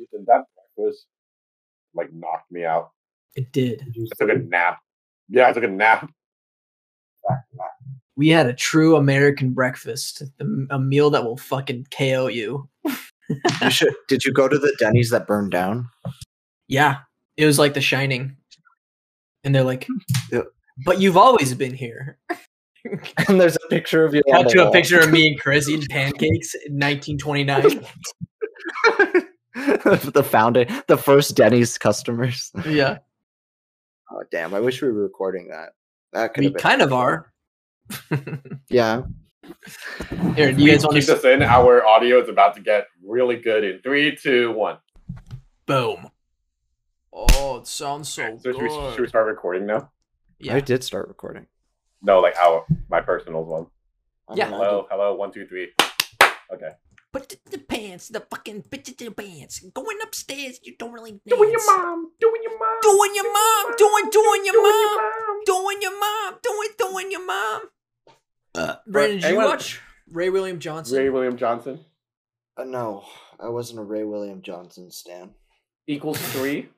Ethan, that breakfast like knocked me out. It did. I took a nap. Yeah, I took a nap. We had a true American breakfast, a meal that will fucking KO you. You should, did you go to the Denny's that burned down? Yeah, it was like The Shining, and they're like, hmm. Yeah. "But you've always been here." And there's a picture of you. on Cut the to a wall. picture of me and Chris eating pancakes in 1929. the founder, the first Denny's customers. yeah, Oh damn! I wish we were recording that. That could we have been kind of fun. are. Yeah. Here, do you we guys want keep to? this in. Our audio is about to get really good in three, two, one. Boom. Oh, it sounds so So should we, should we start recording now? Yeah. I did start recording. No, like our my personal one. Yeah. don't know, I Hello, hello, one, two, three. Okay. Put the, the pants, the fucking bitches in the pants. Going upstairs, you don't really dance. Doing your mom, doing your mom, Doing your mom, doing, doing your doing mom, mom. doing your mom, doing, doing your mom. Uh, Brandon, did you anyone- watch Ray William Johnson? Ray William Johnson Uh, no, I wasn't a Ray William Johnson stan. equals three.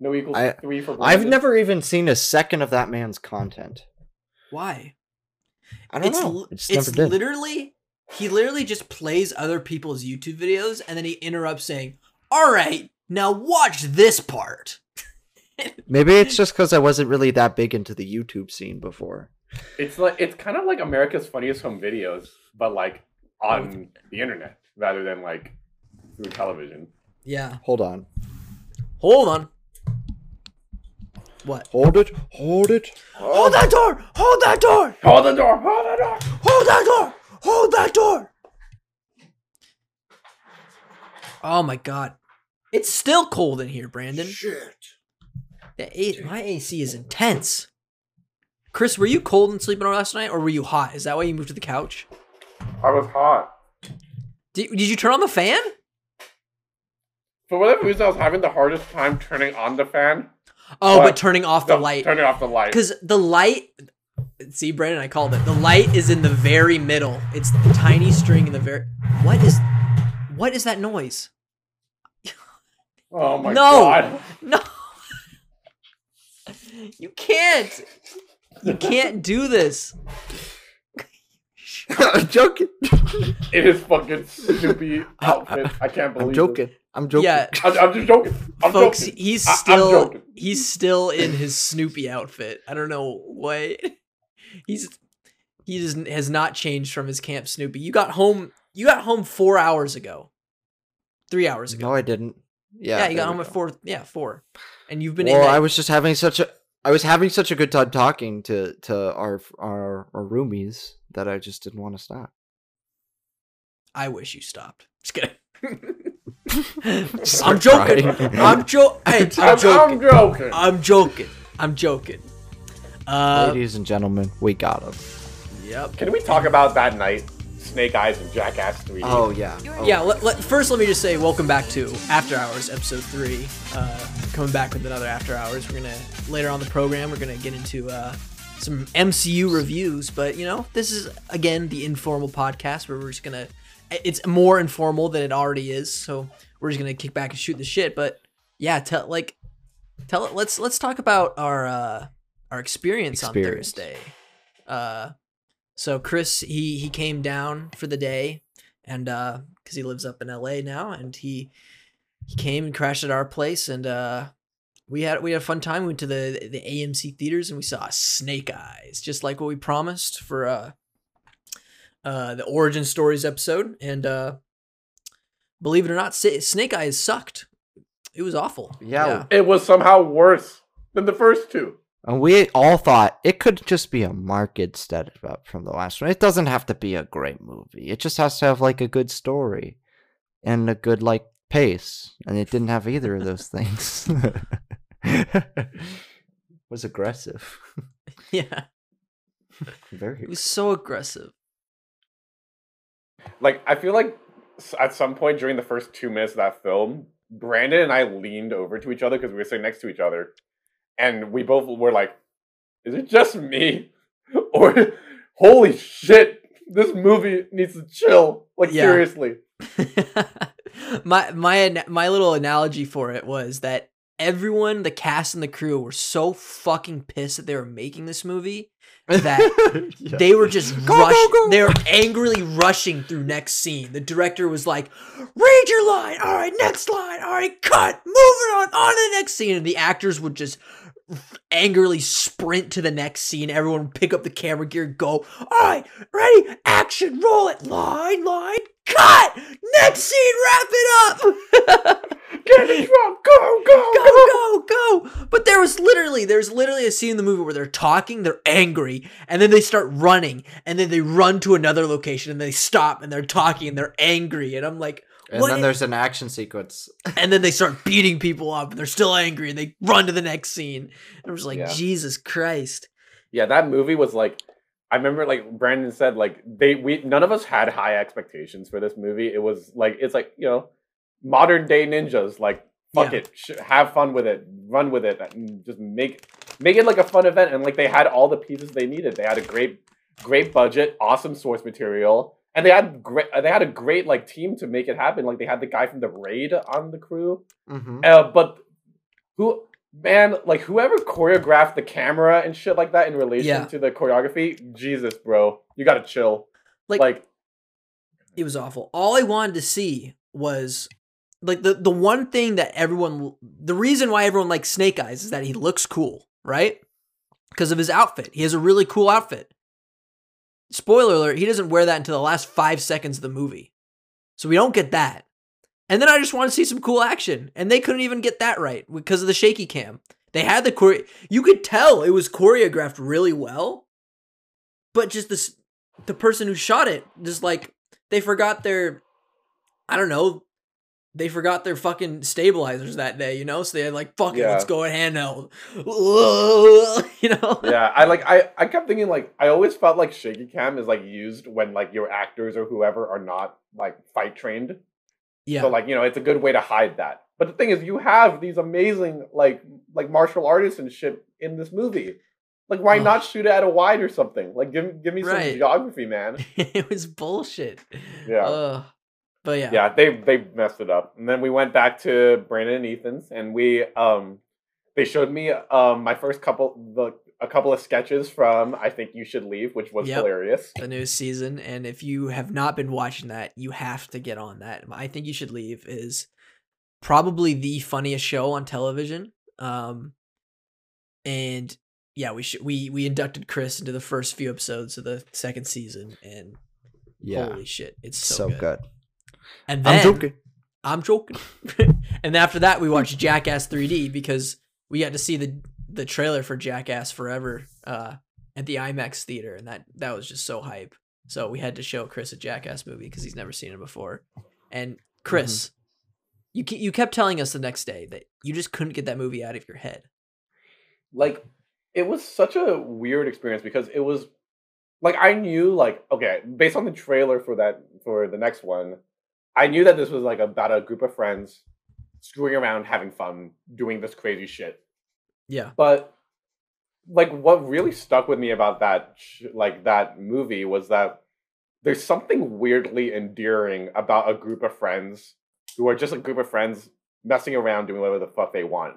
No equals I- three for. I've never even seen a second of that man's content. Why? I don't it's know. li- I it's literally he literally just plays other people's YouTube videos and then he interrupts saying, "All right, now watch this part." Maybe it's just because I wasn't really that big into the YouTube scene before. It's like it's kind of like America's Funniest Home Videos, but like oh, on the internet rather than like through television. Yeah. Hold on. Hold on. What? Hold it. Hold it. Hold that door! Hold that door! Hold the door! Hold the door! Hold that door! Hold that door! Oh my god. It's still cold in here, Brandon. Shit. The A- my AC is intense. Chris, were you cold and sleeping last night, or were you hot? Is that why you moved to the couch? I was hot. Did, did you turn on the fan? For whatever reason, I was having the hardest time turning on the fan. Oh, What? but turning off the No, light. Turning off the light. Because the light. See, Brandon, I called it. The light is in the very middle. It's the tiny string in the very. What is. What is that noise? Oh my No! god. No. You can't. You can't do this. I'm joking. It is fucking Snoopy outfit. I can't believe I'm it. joking. I'm joking. Yeah, I'm, I'm just joking. I'm folks, joking. he's I- I'm still joking. he's still in his Snoopy outfit. I don't know why. He's he just has not changed from his camp Snoopy. You got home. You got home four hours ago. Three hours ago. No, I didn't. Yeah. Yeah, you got there home we at four. Yeah, four. And you've been in. Well, That, I was just having such a I was having such a good time talking to to our our, our roomies that I just didn't want to stop. I wish you stopped. Just kidding. I'm joking. I'm joking. I'm I'm, joking. I'm joking. I'm joking. I'm joking. Uh, Ladies and gentlemen, we got him. yep. Can we talk about that night? Snake Eyes and Jackass 3D. Oh yeah. Oh, Yeah. Let, let, first, let me just say, welcome back to After Hours, episode three. Uh, coming back with another After Hours. We're gonna later on the program. We're gonna get into uh, some MCU reviews, but you know, this is again the informal podcast where we're just gonna. It's more informal than it already is, so we're just gonna kick back and shoot the shit. But yeah, tell like, tell it. Let's let's talk about our uh, our experience, Experience. on Thursday. Uh, so Chris, he he came down for the day, and uh, because he lives up in L.A. now, and he he came and crashed at our place, and uh, we had we had a fun time. We went to the the AMC theaters, and we saw Snake Eyes, just like what we promised for uh, uh, the origin stories episode. And uh, believe it or not, Snake Eyes sucked. It was awful. Yeah. It was somehow worse than the first two. And we all thought it could just be a market step up from the last one. It doesn't have to be a great movie. It just has to have like a good story and a good like pace. And it didn't have either of those things. was aggressive. yeah. Very It was so aggressive. Like, I feel like at some point during the first two minutes of that film, Brandon and I leaned over to each other because we were sitting next to each other. And we both were like, is it just me? Or, holy shit, this movie needs to chill. Like, Yeah. seriously. my my my little analogy for it was that everyone, the cast and the crew, were so fucking pissed that they were making this movie that Yeah. they were just Go, rush. go, go. They were angrily rushing through next scene. The director was like, "Read your line. All right, next line. All right, cut. Moving on. On to the next scene." And the actors would just angrily sprint to the next scene. Everyone pick up the camera gear, go. All right, ready, action, roll it. Line, line, cut. Next scene, wrap it up. Get it wrong. Go, go, go, go, go. But there was literally, there's literally a scene in the movie where they're talking, they're angry, and then they start running, and then they run to another location, and they stop, and they're talking, and they're angry, and I'm like, and what then i- there's an action sequence. and then they start beating people up, and they're still angry, and they run to the next scene. And I'm just like, Yeah. Jesus Christ. Yeah, that movie was like I remember like Brandon said like they we none of us had high expectations for this movie. It was like it's like, you know, modern day ninjas like fuck Yeah. it, sh- have fun with it, run with it and just make make it like a fun event and like they had all the pieces they needed. They had a great great budget, awesome source material. And they had great they had a great like team to make it happen. Like they had the guy from the raid on the crew. Mm-hmm. Uh, but who, man, like whoever choreographed the camera and shit like that in relation Yeah. to the choreography, Jesus, bro, you gotta chill. Like, Like, it was awful. All I wanted to see was like the the one thing that everyone the reason why everyone likes Snake Eyes is that he looks cool, right? Because of his outfit. He has a really cool outfit. Spoiler alert, he doesn't wear that until the last 5 seconds of the movie. So we don't get that. And then I just want to see some cool action, and they couldn't even get that right because of the shaky cam. They had the chore you could tell it was choreographed really well, but just this the person who shot it just like they forgot their I don't know. They forgot their fucking stabilizers that day, you know? So they had like, fuck it, Yeah. let's go at handheld. you know? yeah, I like, I, I kept thinking like, I always felt like shaky cam is like used when like your actors or whoever are not like fight trained. Yeah. So like, you know, it's a good way to hide that. But the thing is, you have these amazing like like martial artists and shit in this movie. Like, why not oh. shoot it at a wide or something? Like, give give me some Right. geography, man. it was bullshit. Yeah. Ugh. But yeah. yeah they they messed it up and then we went back to brandon and ethan's and we um they showed me um my first couple the a couple of sketches from i think you should leave which was Yep. hilarious The new season. And if you have not been watching that, you have to get on that. I think you should leave is probably the funniest show on television. Um and yeah, we should we we inducted Chris into the first few episodes of the second season and Yeah, holy shit, it's so, so, good. good. And then I'm joking. I'm joking. and after that, we watched Jackass 3D because we got to see the the trailer for Jackass Forever uh, at the IMAX theater, and that that was just so hype. So we had to show Chris a Jackass movie because he's never seen it before. And Chris, you ke- you kept telling us the next day that you just couldn't get that movie out of your head. like it was such a weird experience because it was like i knew like okay based on the trailer for that for the next one i knew that this was like about a group of friends screwing around having fun doing this crazy shit. Yeah, but like what really stuck with me about that sh- like that movie was that there's something weirdly endearing about a group of friends who are just a group of friends messing around doing whatever the fuck they want.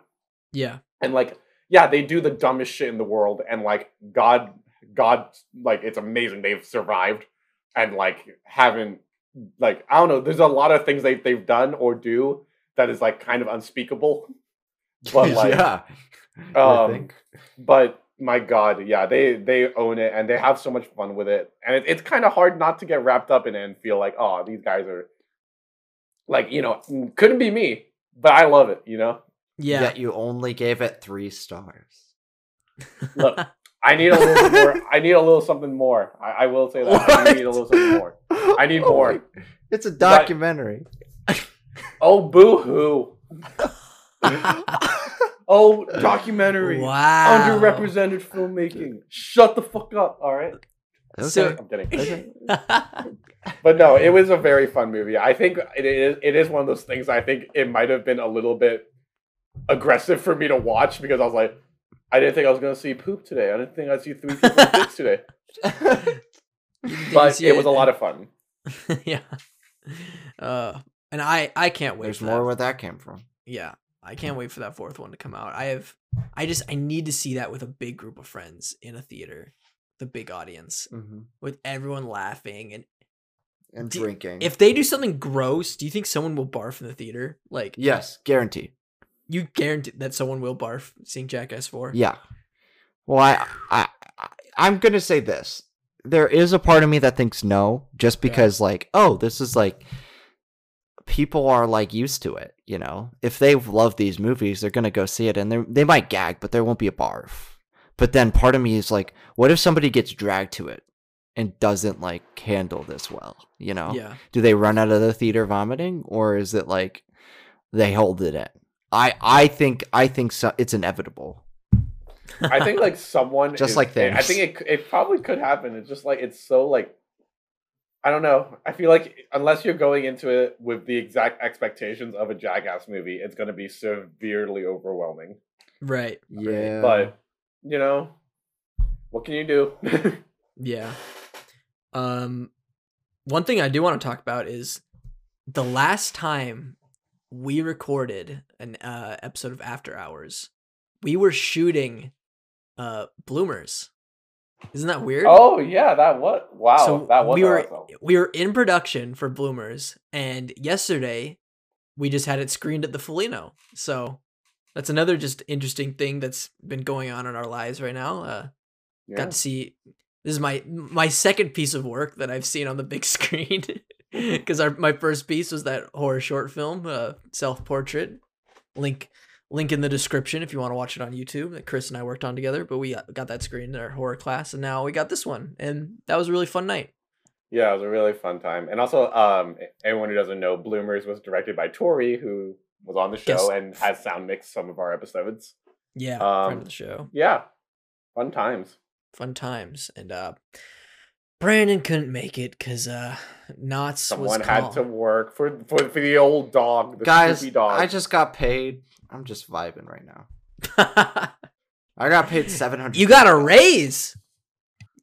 Yeah, and like yeah they do the dumbest shit in the world and like god god like it's amazing they've survived and like haven't like i don't know there's a lot of things they, they've done or do that is like kind of unspeakable but like yeah, um, but my god yeah they they own it and they have so much fun with it and it, it's kind of hard not to get wrapped up in it and feel like oh these guys are like you know couldn't be me but i love it you know yeah. Yet you only gave it three stars. Look, I need a little more. I need a little something more. I, I will say that. I need a little something more. I need Oh more. my- It's a documentary. Oh, boo hoo. Oh, documentary. wow. Underrepresented filmmaking. Shut the fuck up. All right. So- I'm kidding. Okay. But no, it was a very fun movie. I think it is. It is one of those things. I think it might have been a little bit aggressive for me to watch because I was like, I didn't think I was going to see poop today. I didn't think I'd see three people's dicks today. But see it was a lot of fun. yeah. Uh, and I I can't wait. There's for more that. where that came from. Yeah, I can't wait for that fourth one to come out. I have, I just I need to see that with a big group of friends in a theater, the big audience Mm-hmm. with everyone laughing and And Do- drinking. if they do something gross, do you think someone will barf in the theater? Like yes, guarantee. you guarantee that someone will barf seeing Jackass Four. Yeah. Well, I, I, I I'm gonna say this. There is a part of me that thinks no, just Yeah. because like, oh, this is like people are like used to it. You know, if they love these movies, they're gonna go see it, and they they might gag, but there won't be a barf. But then part of me is like, what if somebody gets dragged to it and doesn't like handle this well? You know, Yeah. do they run out of the theater vomiting, or is it like they hold it in? I I think I think so, it's inevitable. I think like someone Just is- like I think it it probably could happen. It's just like it's so like I don't know. I feel like unless you're going into it with the exact expectations of a Jackass movie, it's going to be severely overwhelming. Right. Yeah, But you know, what can you do? Yeah. Um, one thing I do want to talk about is the last time we recorded an uh, episode of After Hours, we were shooting uh Bloomers. Isn't that weird? oh yeah, that was wow. so that was we were awesome. we were in production for Bloomers, and yesterday we just had it screened at the Felino. So that's another just interesting thing that's been going on in our lives right now. Uh, Yeah. got to see this is my my second piece of work that I've seen on the big screen because our my first piece was that horror short film, uh, self portrait. Link link in the description if you want to watch it on YouTube that Chris and I worked on together. But we got, got that screen in our horror class, and now we got this one, and that was a really fun night. Yeah, it was a really fun time. And also, um, anyone who doesn't know, Bloomers was directed by Tori, who was on the show Yes. and has sound mixed some of our episodes. Yeah, Um, friend of the show. Yeah, fun times. Fun times, and uh, Brandon couldn't make it because uh, Knott's Someone was had call- to work for, for for the old dog, the guys, Snoopy dog. I just got paid. I'm just vibing right now. I got paid seven hundred. you got a raise.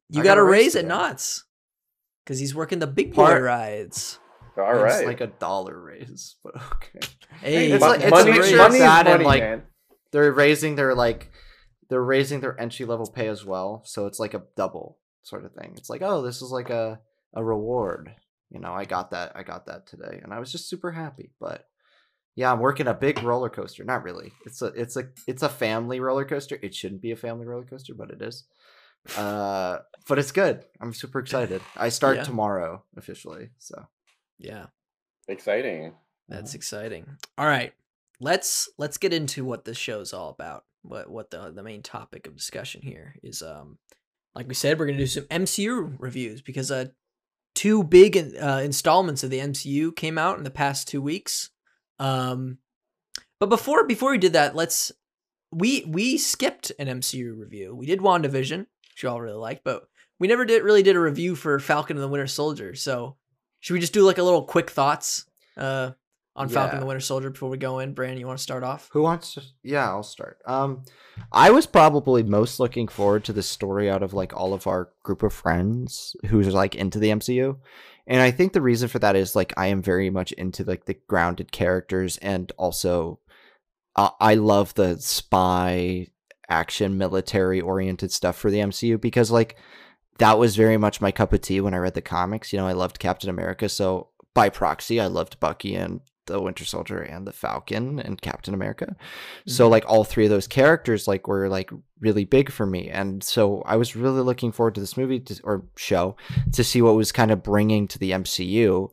You I got, got a a raise raise at today. Knott's because he's working the big boy Part- rides. all It's like a dollar raise, but okay. Hey, It's Mo- like- it's a money, mixture of money and, like, man. They're raising their like, they're raising their entry level pay as well, so it's like a double sort of thing. It's like, oh, this is like a a reward. You know, I got that. I got that today, and I was just super happy. But yeah, I'm working a big roller coaster. Not really. It's a it's a it's a family roller coaster. It shouldn't be a family roller coaster, but it is. Uh, but it's good. I'm super excited. I start Yeah. tomorrow officially. So yeah, Exciting. that's exciting. All right, let's let's get into what this show's all about. What what the the main topic of discussion here is. Um, like we said, we're gonna do some MCU reviews because uh, two big uh, installments of the MCU came out in the past two weeks. Um, but before before we did that, let's we we skipped an MCU review. We did WandaVision, which you all really liked, but we never did really did a review for Falcon and the Winter Soldier. So should we just do like a little quick thoughts uh on Falcon Yeah. the Winter Soldier before we go in? Brandon, you want to start off? Who wants to? Yeah, I'll start. Um, I was probably most looking forward to the story out of like all of our group of friends who's like into the MCU, and I think the reason for that is like I am very much into like the grounded characters, and also uh, I love the spy action military oriented stuff for the MCU because like that was very much my cup of tea when I read the comics. You know, I loved Captain America, so by proxy, I loved Bucky and the Winter Soldier and the Falcon and Captain America. So Mhm. like all three of those characters like were like really big for me, and so I was really looking forward to this movie to, or show to see what was kind of bringing to the MCU.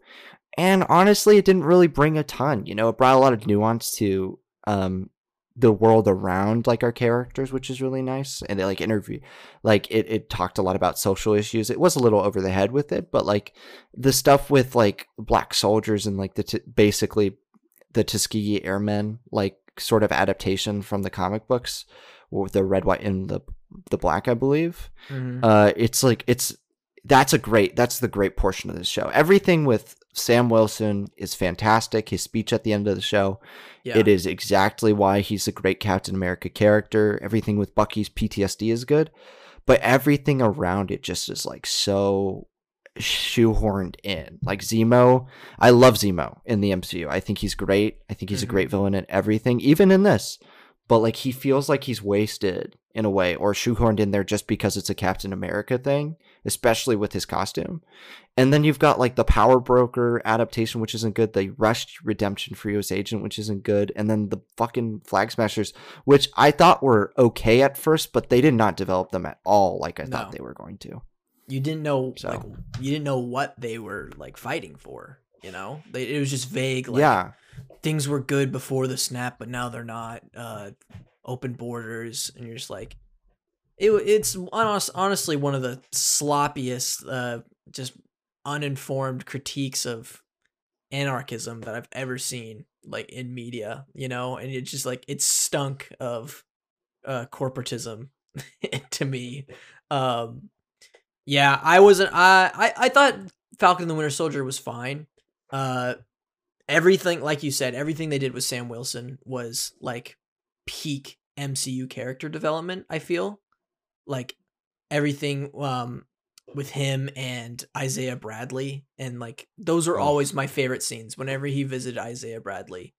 And honestly, it didn't really bring a ton. You know, it brought a lot of nuance to um the world around like our characters, which is really nice. And they like interview, like it, it talked a lot about social issues. It was a little over the head with it, but like the stuff with like black soldiers and like the t- basically the Tuskegee Airmen, like sort of adaptation from the comic books with the red, white, and the the black, I believe. Mhm. Uh, it's like it's that's a great that's the great portion of this show. Everything with Sam Wilson is fantastic. His speech at the end of the show, yeah. it is exactly why he's a great Captain America character. Everything with Bucky's PTSD is good, but everything around it just is like so shoehorned in. Like Zemo, I love Zemo in the MCU. I think he's great. I think he's Mhm. a great villain in everything, even in this. But like he feels like he's wasted in a way or shoehorned in there just because it's a Captain America thing, especially with his costume. And then you've got like the Power Broker adaptation, which isn't good, the rushed redemption for US Agent, which isn't good, and then the fucking Flag Smashers, which I thought were okay at first, but they did not develop them at all like I thought they were going to. You didn't know So. like you didn't know what they were like fighting for. You know, they, it was just vague. Like, yeah. Things were good before the snap, but now they're not. Uh, open borders, and you're just like, it. It's honest, honestly one of the sloppiest, uh, just uninformed critiques of anarchism that I've ever seen, like in media. You know, and it's just like it stunk of uh corporatism to me. Um, yeah, I wasn't. I I I thought Falcon and the Winter Soldier was fine. Uh, everything like you said everything they did with sam wilson was like peak mcu character development i feel. Like everything um with him and isaiah bradley and like those are Oh. always my favorite scenes whenever he visited isaiah bradley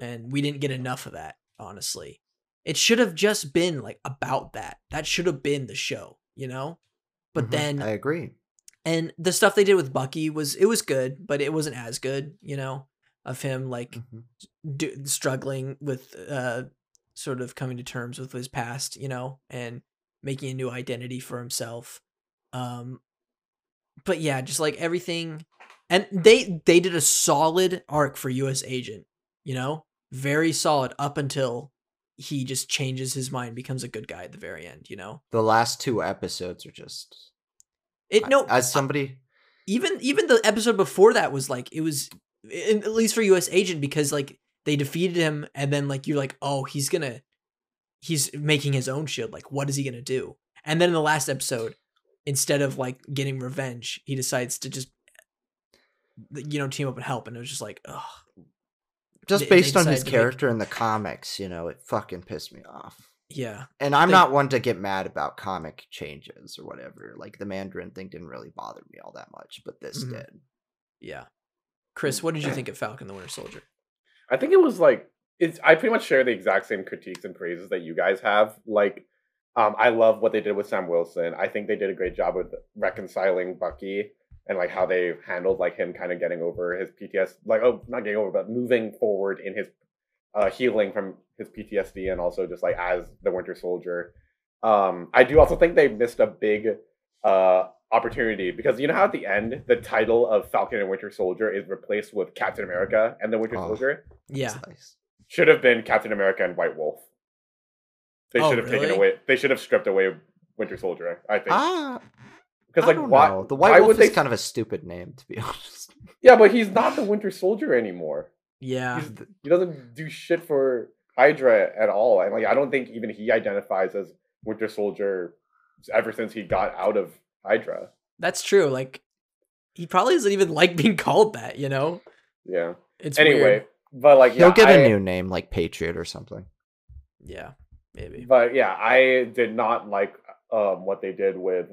and we didn't get enough of that honestly. It should have just been like about that. That should have been the show you know? But Mhm, then I agree. and the stuff they did with Bucky was it was good, but it wasn't as good, you know, of him like Mhm. do, struggling with uh sort of coming to terms with his past, you know, and making a new identity for himself. Um but yeah, just like everything and they they did a solid arc for US Agent, you know? Very solid up until he just changes his mind, becomes a good guy at the very end, you know? The last two episodes are just It no as somebody even even the episode before that was like it was at least for US agent because like they defeated him and then like you're like oh he's gonna he's making his own shield like what is he gonna do and then in the last episode instead of like getting revenge he decides to just you know team up and help and it was just like oh just they- they based on his to make- character in the comics, you know, it fucking pissed me off. yeah And I'm They- not one to get mad about comic changes or whatever. Like the Mandarin thing didn't really bother me all that much, but this Mhm. did. yeah chris what did you think of falcon the winter soldier I think it was like it's. I pretty much share the exact same critiques and praises that you guys have. Like, um, I love what they did with Sam Wilson. I think they did a great job with reconciling Bucky and like how they handled like him kind of getting over his PTSD, Like, oh, not getting over, but moving forward in his uh, healing from his PTSD, and also just like as the Winter Soldier. Um, I do also think they missed a big uh opportunity because you know how at the end the title of Falcon and Winter Soldier is replaced with Captain America and the Winter Oh. Soldier yeah nice. should have been Captain America and White Wolf. They Oh, should have taken away. They should have stripped away Winter Soldier. I think Ah, because like don't why? know. The White why Wolf would is they? kind of a stupid name, to be honest. Yeah, but he's not the Winter Soldier anymore. yeah He's, he doesn't do shit for Hydra at all, and like I don't think even he identifies as Winter Soldier ever since he got out of Hydra. that's true like he probably doesn't even like being called that you know Yeah. it's anyway, weird. but like He'll yeah, get I- a new name like Patriot or something. yeah maybe But yeah, I did not like um, what they did with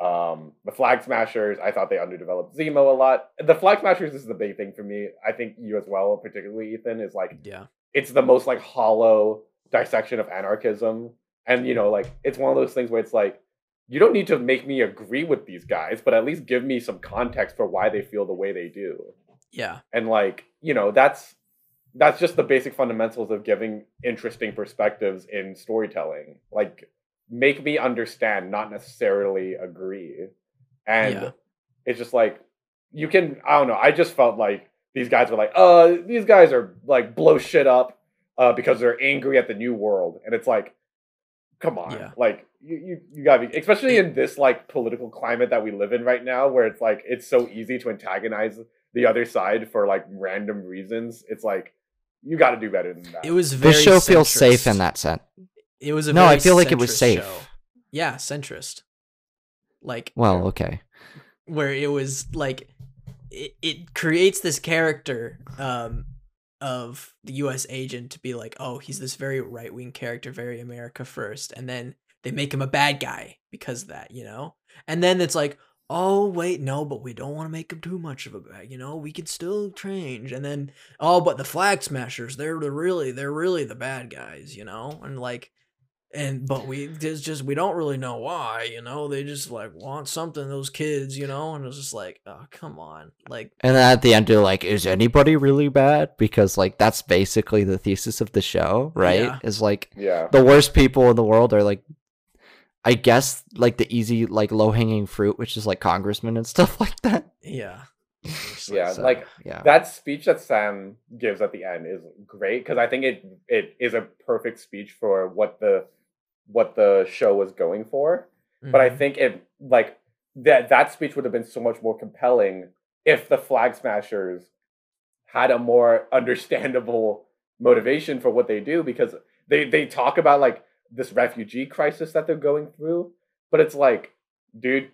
um, the Flag Smashers. I thought they underdeveloped Zemo a lot. The Flag Smashers is the big thing for me. I think you as well, particularly Ethan, is like yeah it's the most like hollow dissection of anarchism. And you know, like it's one of those things where it's like you don't need to make me agree with these guys, but at least give me some context for why they feel the way they do. Yeah. And like you know that's that's just the basic fundamentals of giving interesting perspectives in storytelling. Like make me understand not necessarily agree. And Yeah. it's just like you can i don't know i just felt like these guys were like uh these guys are like blow shit up uh because they're angry at the new world. And it's like come on. Yeah. like you, you you gotta be especially in this like political climate that we live in right now where it's like it's so easy to antagonize the other side for like random reasons it's like you got to do better than that it was very This show feels safe in that sense. It was a No, I feel like it was safe. show. Yeah, centrist. Like Well, okay. where it was like it, it creates this character um of the US agent to be like, "Oh, he's this very right-wing character, very America first. And then they make him a bad guy because of that, you know? And then it's like, oh wait no but we don't want to make him too much of a bad you know we can still change and then oh but the flag smashers they're the really they're really the bad guys you know and like and but we it's just we don't really know why you know they just like want something those kids you know and it's just like oh come on like And then at the end, they're like, "Is anybody really bad?" Because like that's basically the thesis of the show, right? Yeah. Is like Yeah. the worst people in the world are like, I guess like the easy like low hanging fruit, which is like congressmen and stuff like that. yeah Yeah. So, like yeah, that speech that Sam gives at the end is great because I think it it is a perfect speech for what the what the show was going for. But I Mhm. think it like that that speech would have been so much more compelling if the flag smashers had a more understandable motivation for what they do because they they talk about like this refugee crisis that they're going through, but it's like, dude,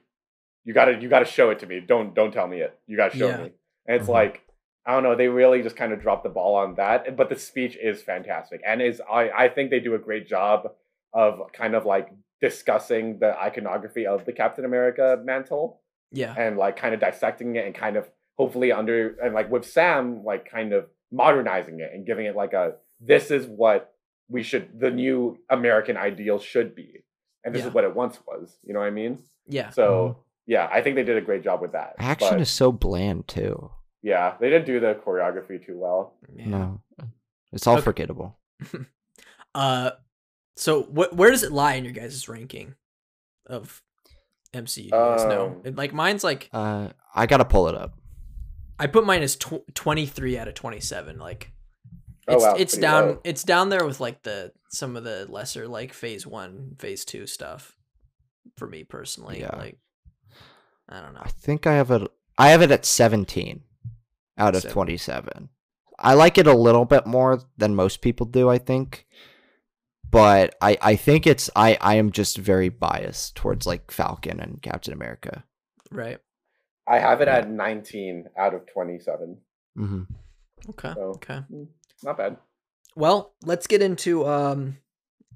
you gotta you gotta show it to me. Don't don't tell me it. You gotta show Yeah. me. And it's Mhm. like I don't know. They really just kind of dropped the ball on that. But the speech is fantastic, and is I I think they do a great job of kind of like discussing the iconography of the Captain America mantle yeah and like kind of dissecting it and kind of hopefully under and like with Sam like kind of modernizing it and giving it like a this is what we should the new American ideal should be and this Yeah. is what it once was. You know what I mean? yeah So yeah, I think they did a great job with that. action But, is so bland too. yeah, they didn't do the choreography too well. yeah. No, it's all Okay. forgettable. Uh, so what? Where does it lie in your guys' ranking of MCU? You guys know, Um, And, like mine's like Uh, I gotta pull it up. I put mine as tw- twenty three out of twenty seven. Like Oh, it's wow, it's down low. it's down there with like the some of the lesser like phase one, phase two stuff. For me personally, Yeah. like I don't know. I think I have it. I have it at seventeen out of Seven. twenty-seven. I like it a little bit more than most people do. I think, but I I think it's I I am just very biased towards like Falcon and Captain America. Right? I have it Yeah. at 19 out of 27. mm-hmm. Okay. So- Okay. Not bad. Well, let's get into um.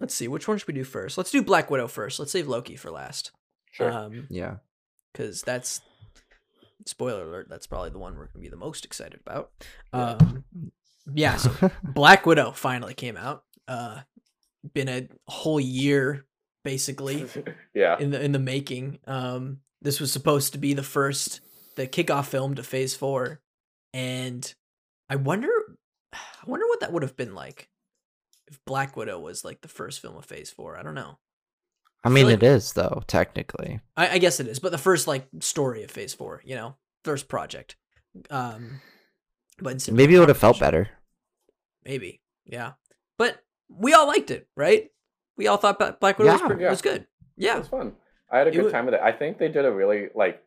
Let's see. Which one should we do first? Let's do Black Widow first. Let's save Loki for last. Sure. Um, Yeah. because that's spoiler alert. That's probably the one we're gonna be the most excited about. Yeah. Um, yeah. So Black Widow finally came out. Uh, been a whole year basically yeah. in the in the making. Um, this was supposed to be the first the kickoff film to Phase Four, and I wonder, I wonder what that would have been like if Black Widow was like the first film of Phase Four. I don't know. I mean, like- it is though technically. I, I guess it is, but the first like story of Phase Four, you know, first project. Um, but instead of Maybe it would have felt better. Maybe, yeah. But we all liked it, right? We all thought Ba- Black Widow was, Yeah. pretty, Yeah. was good. Yeah, It was fun. I had a good wa- time with it. I think they did a really like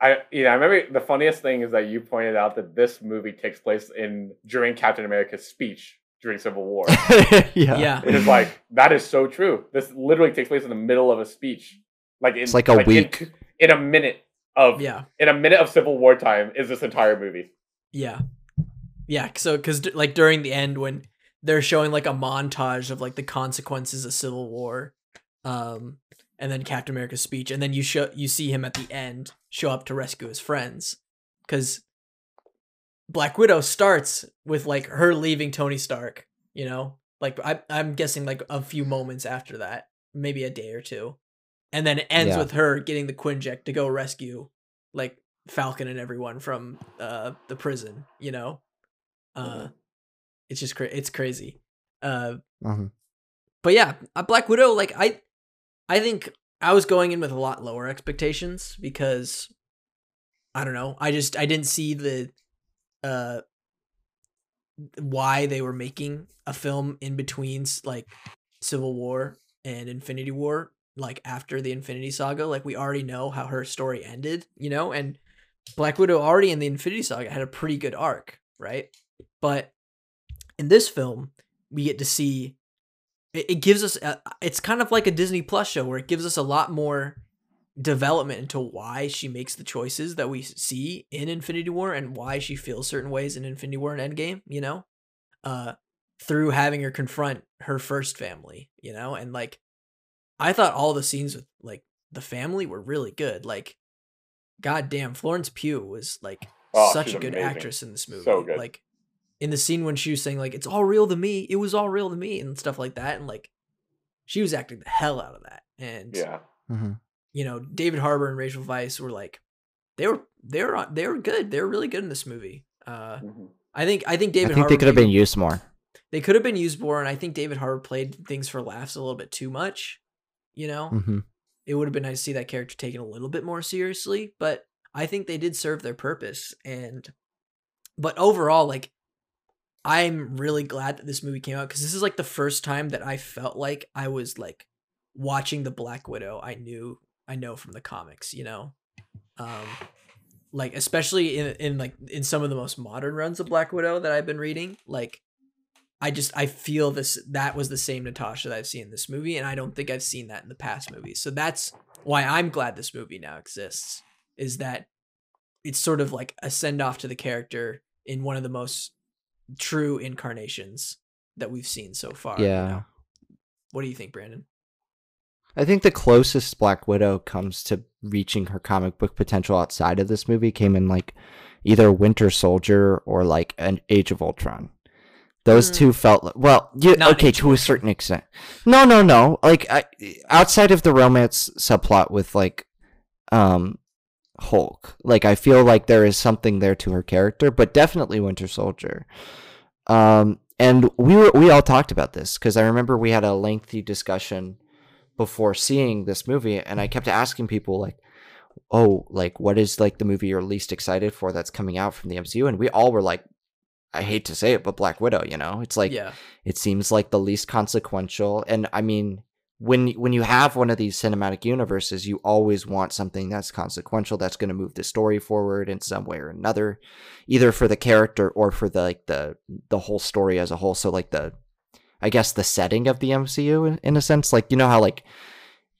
I you know, I remember the funniest thing is that you pointed out that this movie takes place in during Captain America's speech during Civil War. yeah. yeah, it is like that is so true. This literally takes place in the middle of a speech. Like in, It's like a in- week. In, a minute of yeah. in a minute of Civil War time is this entire movie. Yeah. Yeah, so cuz like during the end when they're showing like a montage of like the consequences of civil war um and then Captain America's speech and then you show you see him at the end show up to rescue his friends cuz Black Widow starts with like her leaving Tony Stark, you know? Like I I'm guessing like a few moments after that, maybe a day or two. And then it ends Yeah. with her getting the Quinjet to go rescue like Falcon and everyone from uh the prison, you know. Uh it's just cra- it's crazy. Uh Mhm. but yeah, uh, Black Widow like I I think I was going in with a lot lower expectations because I don't know. I just I didn't see the uh why they were making a film in between like Civil War and Infinity War like after the Infinity Saga. Like we already know how her story ended, you know, and Black Widow already in the Infinity Saga had a pretty good arc, right? But in this film, we get to see it, it gives us a, it's kind of like a Disney Plus show where it gives us a lot more development into why she makes the choices that we see in Infinity War and why she feels certain ways in Infinity War and Endgame, you know? Uh through having her confront her first family, you know? And like I thought all the scenes with like the family were really good. Like goddamn, Florence Pugh was like Oh, such a good amazing. actress in this movie. So good. Like in the scene when she was saying like it's all real to me, it was all real to me and stuff like that and like she was acting the hell out of that. And Yeah. hmm you know, David Harbour and Rachel Weisz were like they were they were they were good. They were really good in this movie. Uh Mhm. I think I think I David think Harbour they could have been used more. they could have been used more and I think David Harbour played things for laughs a little bit too much, you know? hmm it would have been nice to see that character taken a little bit more seriously but i think they did serve their purpose and but overall like i'm really glad that this movie came out because this is like the first time that i felt like i was like watching the black widow i knew i know from the comics you know um like especially in in like in some of the most modern runs of black widow that i've been reading like I just I feel this that was the same Natasha that I've seen in this movie, and I don't think I've seen that in the past movies. So that's why I'm glad this movie now exists. Is that it's sort of like a send off to the character in one of the most true incarnations that we've seen so far. Yeah. What do you think, Brandon? I think the closest Black Widow comes to reaching her comic book potential outside of this movie came in like either Winter Soldier or like an Age of Ultron. Those Mm. two felt li- well, you, Not okay to a certain extent. No, no, no. Like I, outside of the romance subplot with like um Hulk, like I feel like there is something there to her character, but definitely Winter Soldier. Um, and we were we all talked about this because I remember we had a lengthy discussion before seeing this movie, and I kept asking people like, "Oh, like what is like the movie you're least excited for that's coming out from the MCU?" And we all were like, "I hate to say it, but Black Widow." You know, it's like yeah, it seems like the least consequential, and I mean. When when you have one of these cinematic universes, you always want something that's consequential, that's going to move the story forward in some way or another, either for the character or for the like the the whole story as a whole. So like the I guess the setting of the MCU in, in a sense. Like you know how like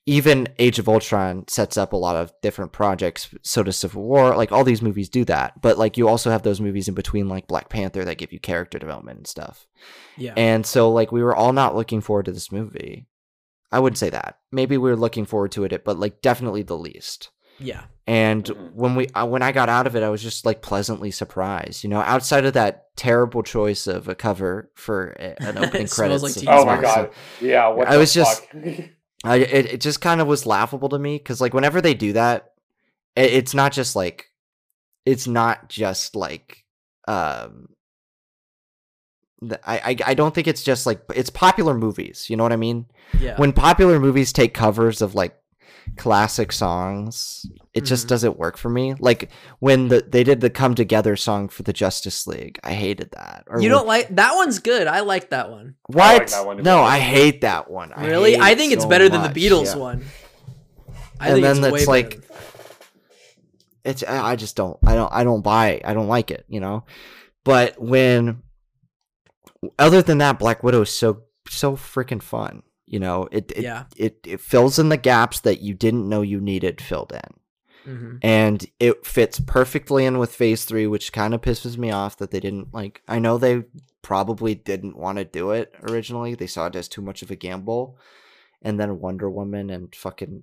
even Age of Ultron sets up a lot of different projects. So does Civil War. Like all these movies do that. But like you also have those movies in between, like Black Panther, that give you character development and stuff. yeah, And so like we were all not looking forward to this movie. I wouldn't say that maybe we were looking forward to it, but like definitely the least. yeah, And Mhm. when we uh, when I got out of it, I was just like pleasantly surprised. You know, outside of that terrible choice of a cover for a- an opening It credits. like Oh my Xbox. god. Yeah. What I the was just- I, it, it just kind of was laughable to me because like whenever they do that, it, it's not just like it's not just like um. The- I, I I don't think it's just like it's popular movies. You know what I mean? yeah. when popular movies take covers of like classic songs it just Mhm. doesn't work for me like when the they did the come together song for the justice league i hated that or you when- don't like that one's good. I like that one. what I like that one no i hate that one I Really, I, think it's so better than the Beatles yeah. one. I And think then it's it's better like- than- it's I I just don't I don't I don't buy it. I don't like it, you know. But when other than that Black Widow is so so freaking fun, you know. It it, Yeah. it it fills in the gaps that you didn't know you needed filled in. Mhm. And it fits perfectly in with phase 3, which kind of pisses me off that they didn't like I know they probably didn't want to do it originally. They saw it as too much of a gamble. And then Wonder Woman and fucking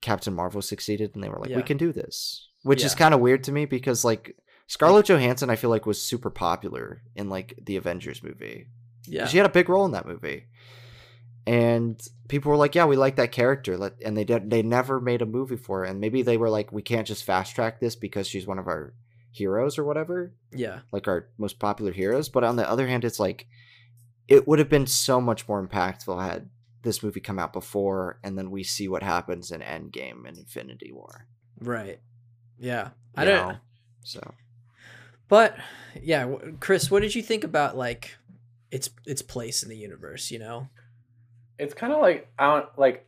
Captain Marvel succeeded and they were like, Yeah. we can do this. Which is kind of weird to me because like Scarlett Johansson I feel like was super popular in like the Avengers movie. Yeah. She had a big role in that movie. And people were like, "Yeah, we like that character." And they did they never made a movie for her and maybe they were like, "We can't just fast track this because she's one of our heroes or whatever." Yeah. like our most popular heroes. But on the other hand, it's like it would have been so much more impactful had this movie come out before, and then we see what happens in Endgame and Infinity War. Right. Yeah. I you don't. know? So But yeah, Chris, what did you think about like its its place in the universe? You know. it's kind of like I don't like.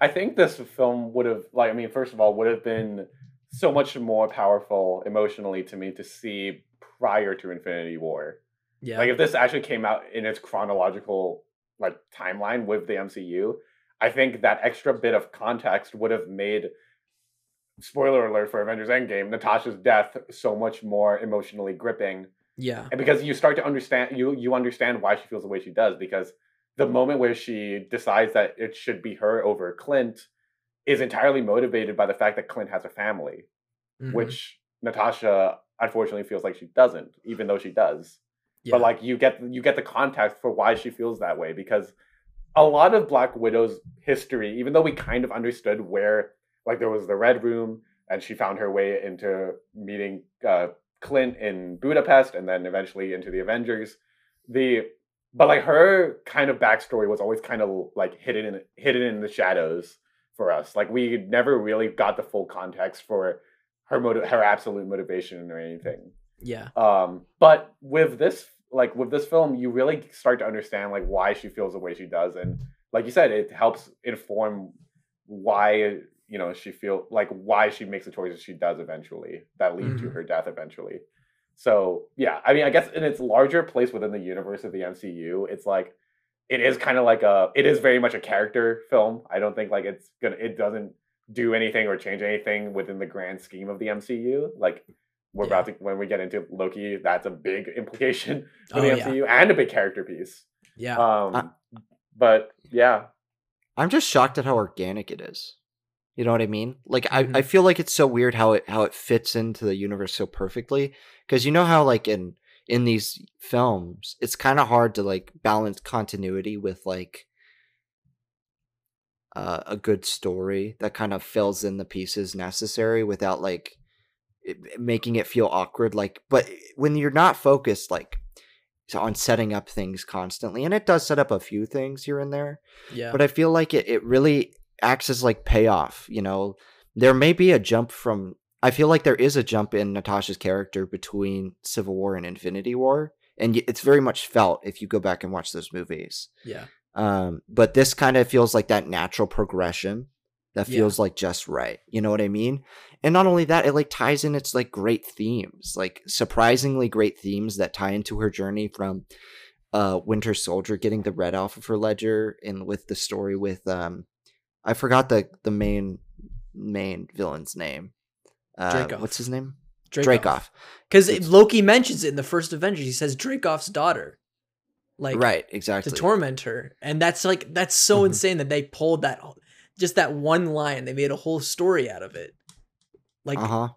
I think this film would have like. I mean, first of all, would have been so much more powerful emotionally to me to see prior to Infinity War. Yeah. Like if this actually came out in its chronological like timeline with the MCU, I think that extra bit of context would have made spoiler alert for Avengers Endgame, Natasha's death so much more emotionally gripping. yeah. And because you start to understand you you understand why she feels the way she does because the moment where she decides that it should be her over Clint is entirely motivated by the fact that Clint has a family. Mhm. which Natasha unfortunately feels like she doesn't, even though she does. yeah. But like you get you get the context for why she feels that way because a lot of Black Widow's history, even though we kind of understood where like there was the Red Room and she found her way into meeting uh, Clint in Budapest and then eventually into the Avengers, the but like her kind of backstory was always kind of like hidden in hidden in the shadows for us. Like we never really got the full context for her motive, her absolute motivation or anything. yeah. Um, but with this, like with this film, you really start to understand like why she feels the way she does, and like you said, it helps inform why you know she feel like why she makes the choices she does eventually that lead to Mhm. her death eventually. So yeah, I mean, I guess in its larger place within the universe of the MCU, it's like it is kind of like a it is very much a character film. I don't think like it's gonna it doesn't do anything or change anything within the grand scheme of the MCU. Like we're Yeah. about to when we get into Loki, that's a big implication for Oh, the yeah. MCU and a big character piece. Yeah. Um, but yeah, I'm just shocked at how organic it is. You know what I mean? Like I, Mhm. I feel like it's so weird how it how it fits into the universe so perfectly. Because you know how like in in these films, it's kind of hard to like balance continuity with like uh, a good story that kind of fills in the pieces necessary without like it, making it feel awkward. Like, but when you're not focused like on setting up things constantly, and it does set up a few things here and there yeah. but I feel like it, it really acts as like payoff. You know, there may be a jump from. I feel like there is a jump in Natasha's character between Civil War and Infinity War, and it's very much felt if you go back and watch those movies. yeah. Um, but this kind of feels like that natural progression that Yeah. feels like just right. You know what I mean? And not only that, it like ties in its like great themes, like surprisingly great themes that tie into her journey from uh Winter Soldier getting the red off of her ledger and with the story with um I forgot the the main main villain's name. Uh, Dreykov. what's his name? Dreykov. Because Loki mentions it in the first Avengers. He says Dreykov's daughter, like right, exactly, to torment her, and that's like that's so Mhm. insane that they pulled that just that one line. They made a whole story out of it. Like uh huh.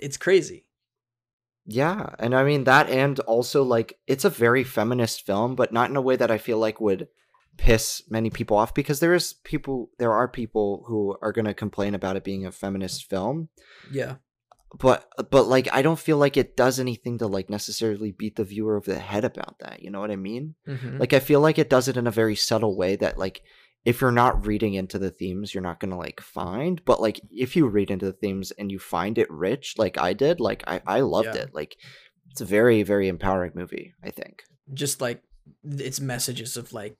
it's crazy. Yeah, and I mean that, and also like it's a very feminist film, but not in a way that I feel like would piss many people off because there is people, there are people who are going to complain about it being a feminist film, Yeah. but but like I don't feel like it does anything to like necessarily beat the viewer over the head about that. You know what I mean? Mhm. Like I feel like it does it in a very subtle way that like if you're not reading into the themes, you're not gonna like find. But like if you read into the themes and you find it rich, like I did, like I I loved Yeah. it. Like it's a very very empowering movie. I think. Just like its messages of like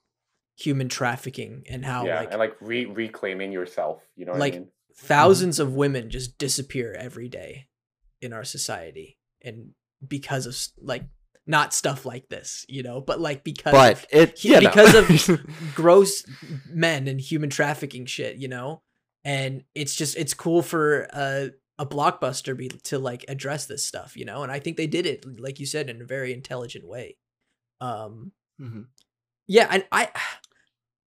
human trafficking and how yeah, like and like re- reclaiming yourself. You know what Like- I mean? thousands of women just disappear every day in our society and because of like not stuff like this you know but like because But of it he- you know. because of gross men and human trafficking shit you know and it's just it's cool for a, a blockbuster be to like address this stuff you know and i think they did it like you said in a very intelligent way um Mhm. yeah and i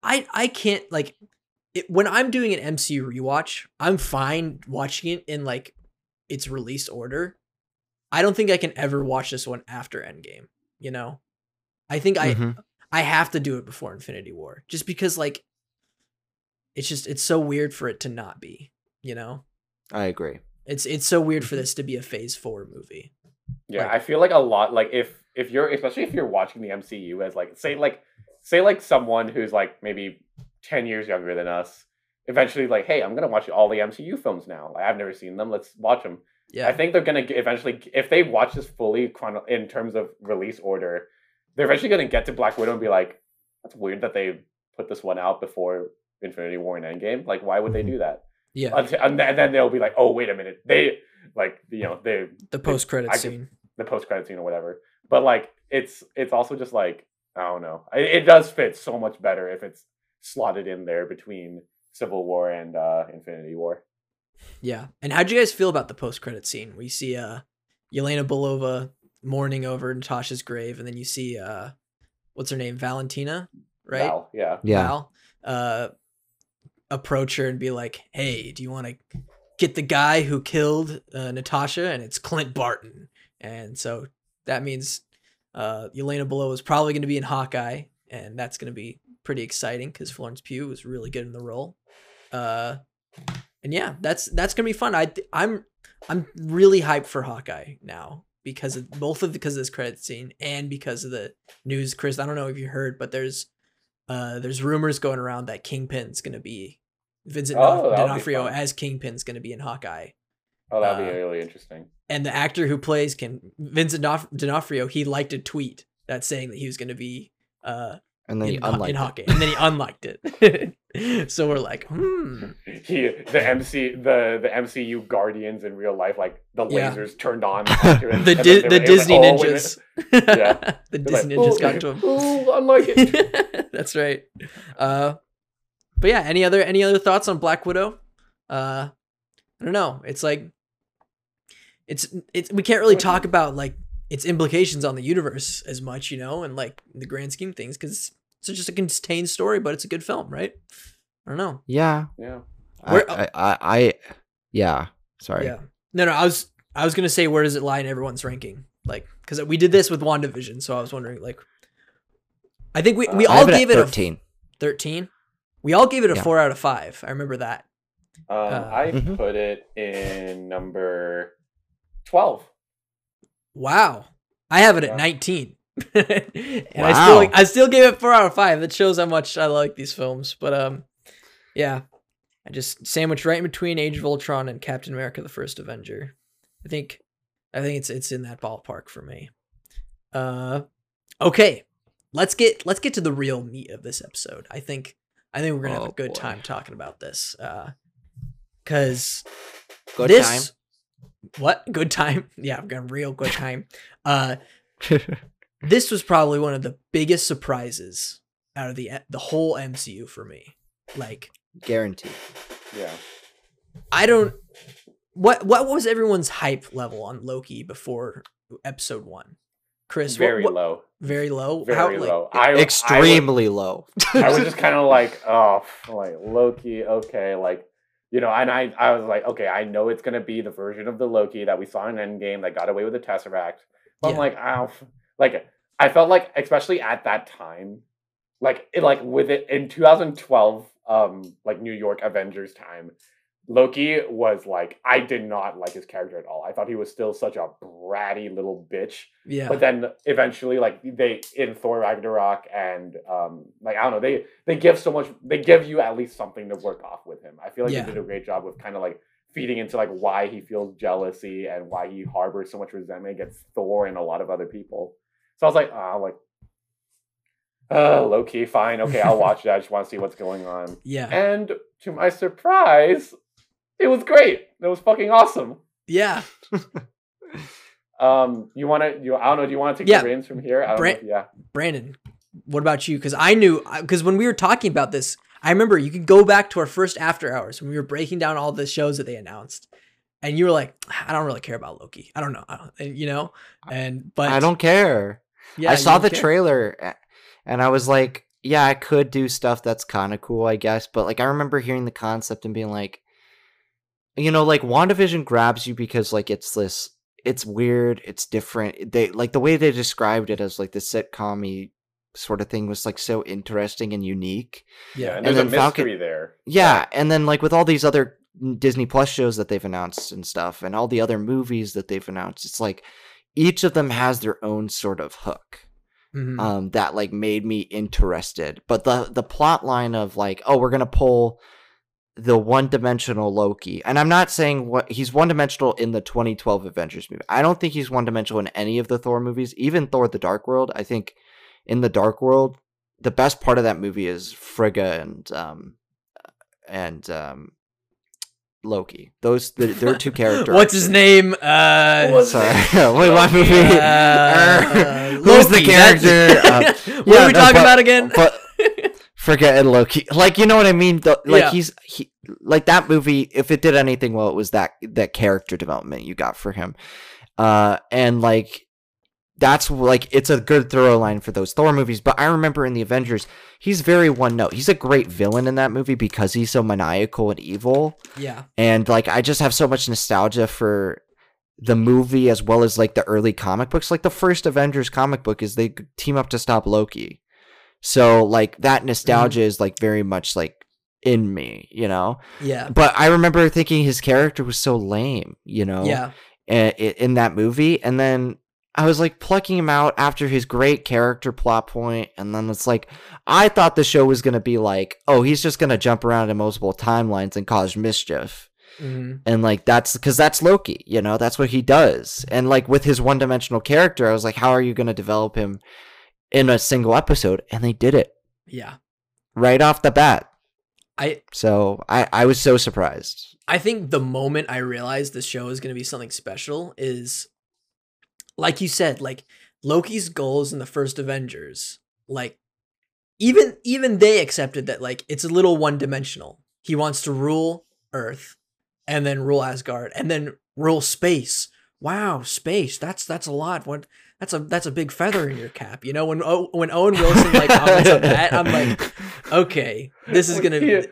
i i can't like it, when i'm doing an mcu rewatch i'm fine watching it in like its release order i don't think i can ever watch this one after endgame you know i think i Mhm. i have to do it before infinity war just because like it's just it's so weird for it to not be you know I agree. it's it's so weird Mm-hmm. for this to be a phase four movie Yeah, Like- I feel like a lot like if if you're especially if you're watching the MCU as like say like say like someone who's like maybe 10 years younger than us eventually like hey, I'm going to watch all the MCU films now. Like, I've never seen them. Let's watch them. yeah I think they're going to eventually if they watch this fully chrono- in terms of release order, they're eventually going to get to Black Widow and be like that's weird that they put this one out before Infinity War and Endgame. Like why would they Mhm. do that? yeah Until- And then and then they'll be like, "Oh, wait a minute. They like, you know, they the post credit I could- scene the post credit scene or whatever. But like it's it's also just like I don't know. It, it does fit so much better if it's slotted in there between Civil War and uh Infinity War. Yeah. And how'd you guys feel about the post credit scene where you see uh Yelena Belova mourning over Natasha's grave and then you see uh what's her name? Valentina, right? Val, yeah. Yeah. Val, uh approach her and be like, "Hey, do you want to get the guy who killed uh, Natasha, and it's Clint Barton, and so that means uh, Elena Below is probably going to be in Hawkeye, and that's going to be pretty exciting because Florence Pugh was really good in the role. Uh, and yeah, that's that's gonna be fun. I I'm I'm really hyped for Hawkeye now because of both of because of this credit scene and because of the news. Chris, I don't know if you heard, but there's uh there's rumors going around that Kingpin's gonna be Vincent Oh, D'Onofrio as Kingpin's gonna be in Hawkeye, Oh, that'd be Uh, really interesting. and the actor who plays can Vincent D'Of- D'Onofrio he liked a tweet that's saying that he was gonna be uh And then in, he Haw- unliked in it. And then he unliked it. so we're like, hmm. He, the MC, the the MCU Guardians in real life, like the Yeah. lasers turned on. it, the and Di- the were- it was Disney like, oh, ninjas. Yeah. the They're Disney like, ninjas "Oh, got to him. Oh, unlike it. That's right. Uh, but yeah, any other any other thoughts on Black Widow? Uh, I don't know. It's like it's it's we can't really talk about like its implications on the universe as much, you know, and like the grand scheme of things, because it's just a contained story, but it's a good film, right? I don't know. Yeah. Yeah. I, Where- I, I, I, yeah. Sorry. Yeah. No, no. I was I was gonna say where does it lie in everyone's ranking? Like, because we did this with WandaVision, so I was wondering like. I think we, we Uh, all it gave it a 13. 13 we all gave it a Yeah. 4 out of 5 i remember that Um, Uh, I Mhm. put it in number twelve. wow. I have it at 19 and i still Wow. i still gave it 4 out of 5 that shows how much i like these films but um yeah. I just sandwiched right in between age of ultron and captain america the first avenger. I think i think it's it's in that ballpark for me. Uh okay. Let's get let's get to the real meat of this episode. I think i think we're gonna have Oh, a good boy. time talking about this. Uh because Good this what good time yeah i've got a real good time uh this was probably one of the biggest surprises out of the the whole mcu for me like Guaranteed. Yeah. i don't what what was everyone's hype level on loki before episode one chris Very what- low. very low Very How, like, low. I, I was- Extremely low. I was just kind of like, oh, like Loki, okay, like you know, and I, I was like, okay, I know it's gonna be the version of the Loki that we saw in Endgame that got away with the Tesseract, but I'm Yeah. like, oh, like I felt like, especially at that time, like it, like with it in 2012, um, like New York Avengers time, Loki was like, I did not like his character at all. I thought he was still such a bratty little bitch. yeah But then eventually, like they in Thor Ragnarok and um, like I don't know, they they give so much. They give you at least something to work off with him. I feel like Yeah. they did a great job with kind of like feeding into like why he feels jealousy and why he harbors so much resentment against Thor and a lot of other people. So I was like, oh, like, uh, low key, fine, okay, I'll watch it. I just want to see what's going on. yeah And to my surprise, it was great. It was fucking awesome. yeah Um, you want to? You I don't know. Do you want to take Yeah. the reins from here? I don't Brand- know. Yeah. Brandon, what about you? Because I knew, because when we were talking about this, I remember you could go back to our first after hours when we were breaking down all the shows that they announced, and you were like, "I don't really care about Loki. I don't know, I don't, you know." And but I don't care. Yeah, I saw the care. trailer and I was like, yeah, I could do stuff that's kind of cool, I guess. But like, I remember hearing the concept and being like, you know, like WandaVision grabs you because like it's this, it's weird, it's different. They like the way they described it as like the sitcom sort of thing was like so interesting and unique. Yeah, and And there's a Falcon- mystery there. Yeah, and then like with all these other Disney Plus shows that they've announced and stuff, and all the other movies that they've announced, it's like each of them has their own sort of hook Mhm. um, that like made me interested. But the the plot line of like, oh, we're gonna pull the one dimensional Loki, and I'm not saying what he's one dimensional in the 2012 Avengers movie. I don't think he's one dimensional in any of the Thor movies, even Thor: The Dark World. I think in the Dark World, the best part of that movie is Frigga and um and um Loki. Those the, are two characters. What's his name? Uh, What's Sorry, wait, what movie? uh, Who's the character? that's- Uh, what are we no, talking but- about again? but And Loki, like you know what I mean? The, like Yeah. he's he like that movie. If it did anything well, it was that that character development you got for him, uh, and like that's like it's a good throw line for those Thor movies. But I remember in the Avengers, he's very one note. He's a great villain in that movie because he's so maniacal and evil. Yeah. And like I just have so much nostalgia for the movie as well as like the early comic books. Like the first Avengers comic book is they team up to stop Loki. So like that nostalgia is like very much like in me, you know. Yeah. But I remember thinking his character was so lame, you know Yeah. in that movie and then i was like plucking him out after his great character plot point and then it's like i thought the show was going to be like oh he's just going to jump around in multiple timelines and cause mischief hmm and like that's because that's loki you know that's what he does and like with his one-dimensional character i was like how are you going to develop him in a single episode and they did it Yeah. right off the bat I so i i was so surprised I think the moment I realized this show is going to be something special is, like you said, like Loki's goals in the first Avengers, like even even they accepted that like it's a little one dimensional. He wants to rule Earth, and then rule Asgard, and then rule space. Wow, space. That's that's a lot. What? That's a that's a big feather in your cap. You know when o- when Owen Wilson like comments on that, I'm like, okay, this is gonna be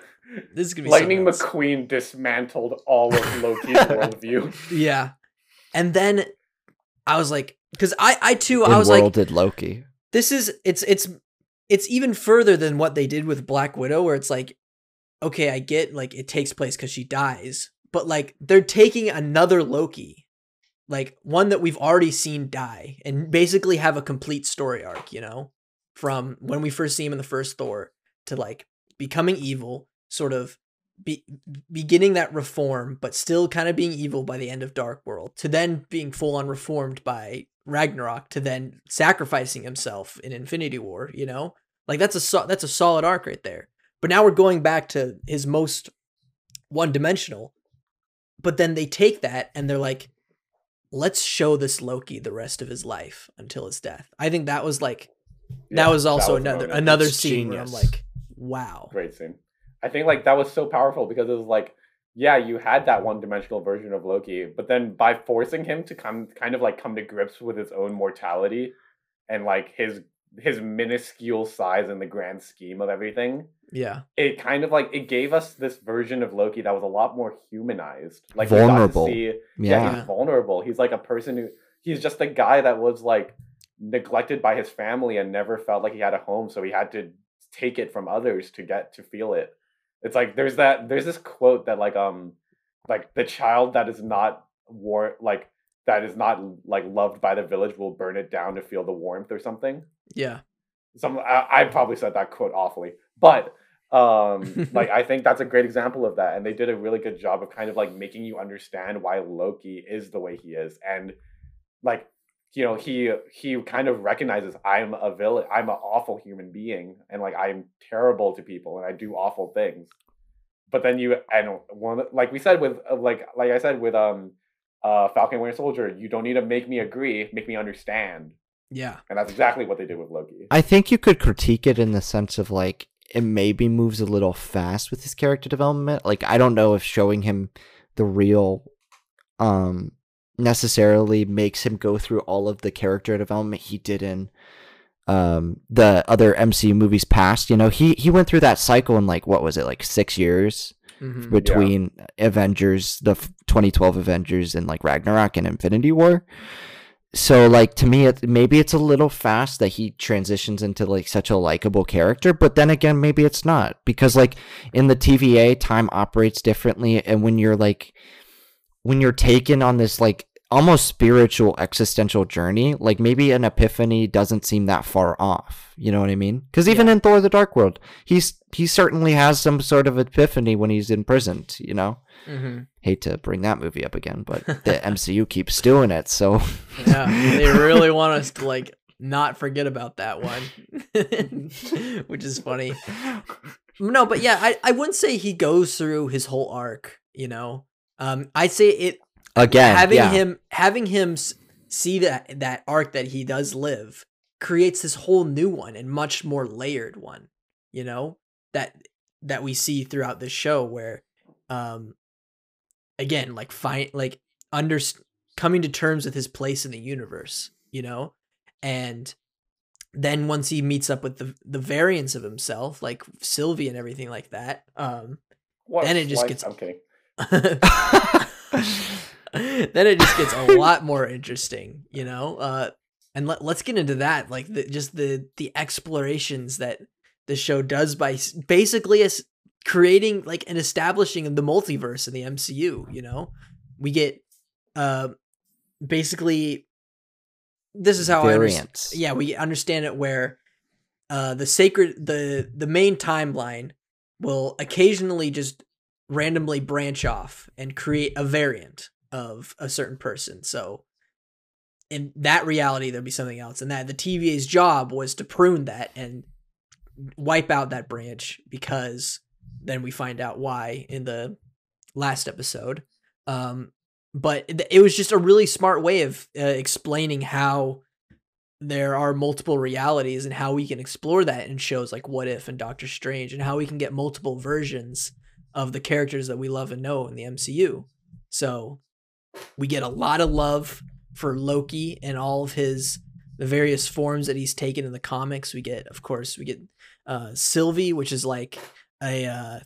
this is gonna be Lightning something else. McQueen dismantled all of Loki's worldview. Yeah. And then I was like, because I, I too, I was like, did loki this is it's it's it's even further than what they did with Black Widow, where it's like, okay, I get like it takes place because she dies, but like they're taking another Loki, like one that we've already seen die, and basically have a complete story arc, you know, from when we first see him in the first Thor to like becoming evil, sort of be, beginning that reform, but still kind of being evil by the end of Dark World, to then being full on reformed by Ragnarok, to then sacrificing himself in Infinity War. You know, like that's a so- that's a solid arc right there. But now we're going back to his most one dimensional. But then they take that and they're like, let's show this Loki the rest of his life until his death. I think that was like that Yeah, was also a another another It's scene where I'm like, wow. great scene. I think like that was so powerful because it was like, yeah, you had that one dimensional version of Loki, but then by forcing him to come kind of like come to grips with his own mortality and like his his minuscule size in the grand scheme of everything, Yeah. it kind of like it gave us this version of Loki that was a lot more humanized. Like Vulnerable. We got to see, yeah, yeah, he's vulnerable. He's like a person who he's just a guy that was like neglected by his family and never felt like he had a home, so he had to take it from others to get to feel it. It's like there's that there's this quote that like um like the child that is not war like that is not like loved by the village will burn it down to feel the warmth or something. Yeah. Some I, I probably said that quote awfully, but um like I think that's a great example of that, and they did a really good job of kind of like making you understand why Loki is the way he is, and like you know he he kind of recognizes I'm a villain, I'm an awful human being, and like I'm terrible to people, and I do awful things. But then you and one like we said with like like I said with um uh Falcon Winter Soldier, you don't need to make me agree, make me understand. Yeah. And that's exactly what they did with Loki. I think you could critique it in the sense of like it maybe moves a little fast with his character development. Like I don't know if showing him the reel um necessarily makes him go through all of the character development he did in um the other MCU movies past. You know, he he went through that cycle in like what was it, like 6 years Mhm. between Avengers, the 2012 Avengers and like Ragnarok and Infinity War. So like to me it maybe it's a little fast that he transitions into like such a likable character, but then again maybe it's not because like in the TVA time operates differently and when you're like when you're taken on this like almost spiritual existential journey, like maybe an epiphany doesn't seem that far off. You know what I mean? Because even in Thor: The Dark World, he's he certainly has some sort of epiphany when he's imprisoned. You know, Mhm. hate to bring that movie up again, but the MCU keeps doing it. So Yeah. they really want us to like not forget about that one, which is funny. No, but yeah, I, I wouldn't say he goes through his whole arc. You know, um, I'd say it again, having yeah. him having him see that that arc that he does live creates this whole new one and much more layered one you know that that we see throughout the show where um again like find like under coming to terms with his place in the universe you know and then once he meets up with the the variants of himself, like Sylvie and everything like that, um, What Then it just slice- gets- I'm kidding. then it just gets a lot more interesting, you know. Uh, and let, let's get into that, like the, just the the explorations that the show does by basically as creating like an establishing of the multiverse in the MCU. You know, we get uh basically this is how I understand. Yeah, we understand it where uh the sacred the the main timeline will occasionally just randomly branch off and create a variant of a certain person. So in that reality there'd be something else and that the TVA's job was to prune that and wipe out that branch because then we find out why in the last episode. Um but it, was just a really smart way of uh, explaining how there are multiple realities and how we can explore that in shows like What If and Doctor Strange and how we can get multiple versions of the characters that we love and know in the MCU. So we get a lot of love for Loki and all of his the various forms that he's taken in the comics. We get, of course, we get uh, Sylvie, which is like a, uh,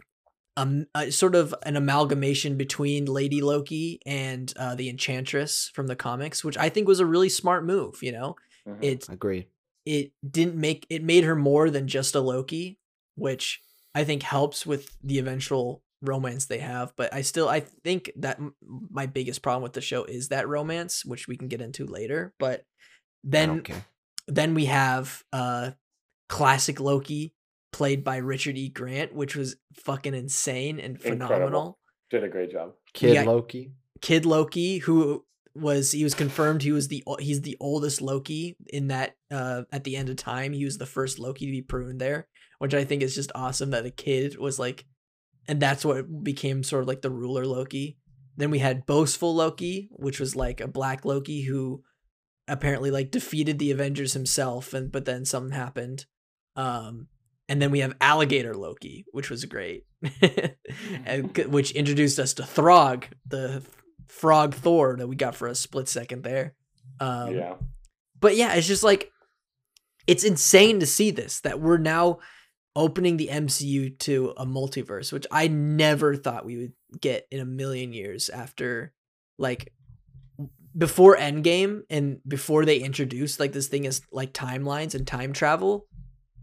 um, a sort of an amalgamation between Lady Loki and uh, the Enchantress from the comics, which I think was a really smart move. You know, Mhm. it Agreed. it didn't make it made her more than just a Loki, which I think helps with the eventual romance they have. But I still I think that m- my biggest problem with the show is that romance, which we can get into later. But then then we have uh classic Loki played by Richard E. Grant, which was fucking insane and Incredible. phenomenal. Did a great job. Kid yeah. Loki. Kid Loki, who was he was confirmed he was the he's the oldest Loki in that uh at the end of time he was the first Loki to be pruned there, which I think is just awesome that a kid was like, and that's what became sort of like the ruler Loki. Then we had boastful Loki, which was like a black Loki who apparently like defeated the Avengers himself, and but then something happened. Um, and then we have alligator Loki, which was great, and which introduced us to Throg, the frog Thor that we got for a split second there. Um, yeah. but yeah, it's just like it's insane to see this that we're now opening the MCU to a multiverse, which I never thought we would get in a million years after like before Endgame and before they introduced like this thing as like timelines and time travel.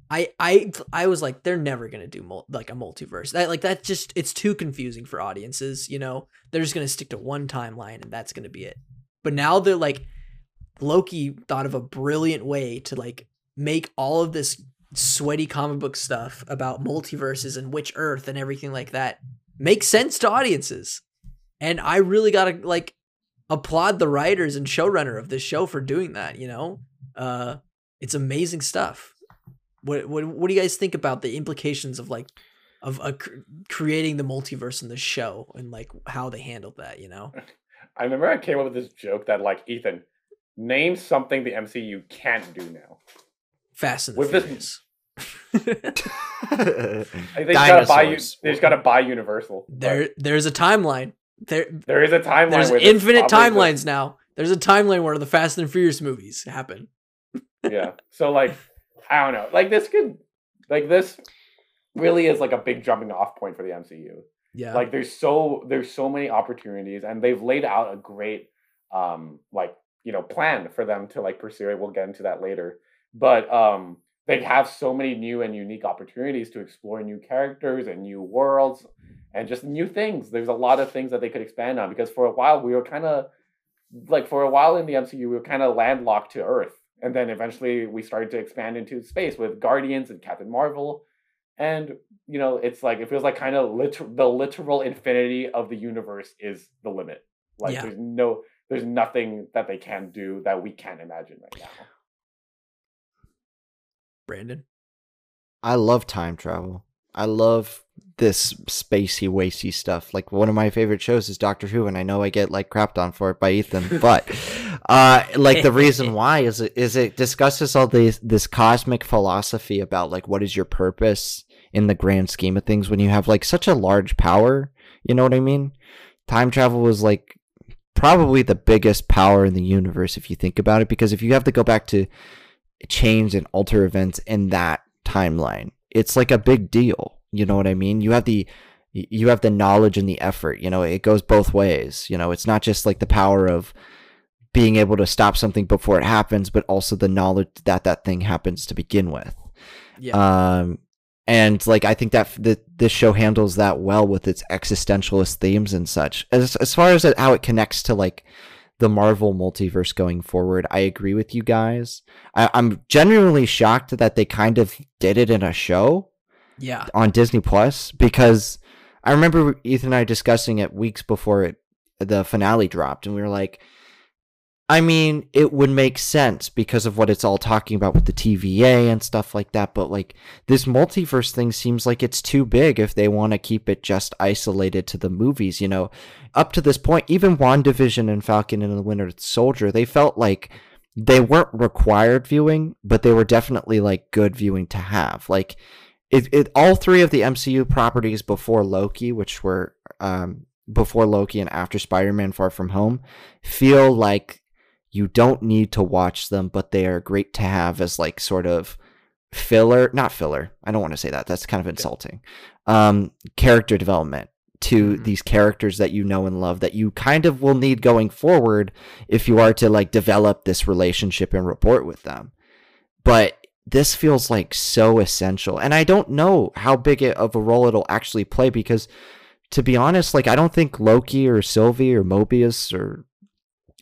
I I I was like they're never going to do mul- like a multiverse. That like that just it's too confusing for audiences, you know. They're just going to stick to one timeline and that's going to be it. But now they're like Loki thought of a brilliant way to like make all of this sweaty comic book stuff about multiverses and which Earth and everything like that makes sense to audiences. And I really gotta like applaud the writers and showrunner of this show for doing that. You know, uh, it's amazing stuff. What what what do you guys think about the implications of like of uh, creating the multiverse in the show and like how they handled that? You know, I remember I came up with this joke that like Ethan, name something the MCU can't do now. Fast and the With Furious. I think they gotta buy you. They just gotta buy Universal. but there there's a timeline. There there is a timeline. there's infinite probably timelines now. There's a timeline where the Fast and Furious movies happen. Yeah. So like, I don't know. Like this could, like this, really is like a big jumping off point for the MCU. Yeah. like there's so there's so many opportunities and they've laid out a great um like you know plan for them to like pursue it we'll get into that later but um they have so many new and unique opportunities to explore new characters and new worlds and just new things. There's a lot of things that they could expand on because for a while we were kind of like for a while in the MCU we were kind of landlocked to earth. And then eventually we started to expand into space with guardians and captain marvel. And you know it's like it feels like kind of liter- the literal infinity of the universe is the limit. Like Yeah. there's no there's nothing that they can do that we can't imagine right now Brandon. I love time travel. I love this spacey, wacy stuff. Like one of my favorite shows is Doctor Who, and I know I get like crapped on for it by Ethan, but uh, like the reason why is it is it discusses all this this cosmic philosophy about like what is your purpose in the grand scheme of things when you have like such a large power. You know what I mean? Time travel was like probably the biggest power in the universe if you think about it, because if you have to go back to change and alter events in that timeline. It's like a big deal. You know what I mean? You have the you have the knowledge and the effort. You know, it goes both ways. You know, it's not just like the power of being able to stop something before it happens, but also the knowledge that that thing happens to begin with. Yeah. Um, and like I think that the, this show handles that well with its existentialist themes and such. As as far as how it connects to like the Marvel multiverse going forward, I agree with you guys. I, I'm genuinely shocked that they kind of did it in a show yeah. on Disney Plus because I remember Ethan and I discussing it weeks before it the finale dropped, and we were like, I mean, it would make sense because of what it's all talking about with the TVA and stuff like that. But like this multiverse thing seems like it's too big if they want to keep it just isolated to the movies. You know, up to this point, even WandaVision and Falcon and the Winter Soldier, they felt like they weren't required viewing, but they were definitely like good viewing to have. Like it, it all three of the MCU properties before Loki, which were um, before Loki and after Spider-Man Far From Home, feel like you don't need to watch them, but they are great to have as like sort of filler, not filler. I don't want to say that. That's kind of insulting. Um, character development to Mhm. these characters that you know and love that you kind of will need going forward if you are to like develop this relationship and rapport with them. But this feels like so essential. And I don't know how big of a role it'll actually play because to be honest, like I don't think Loki or Sylvie or Mobius or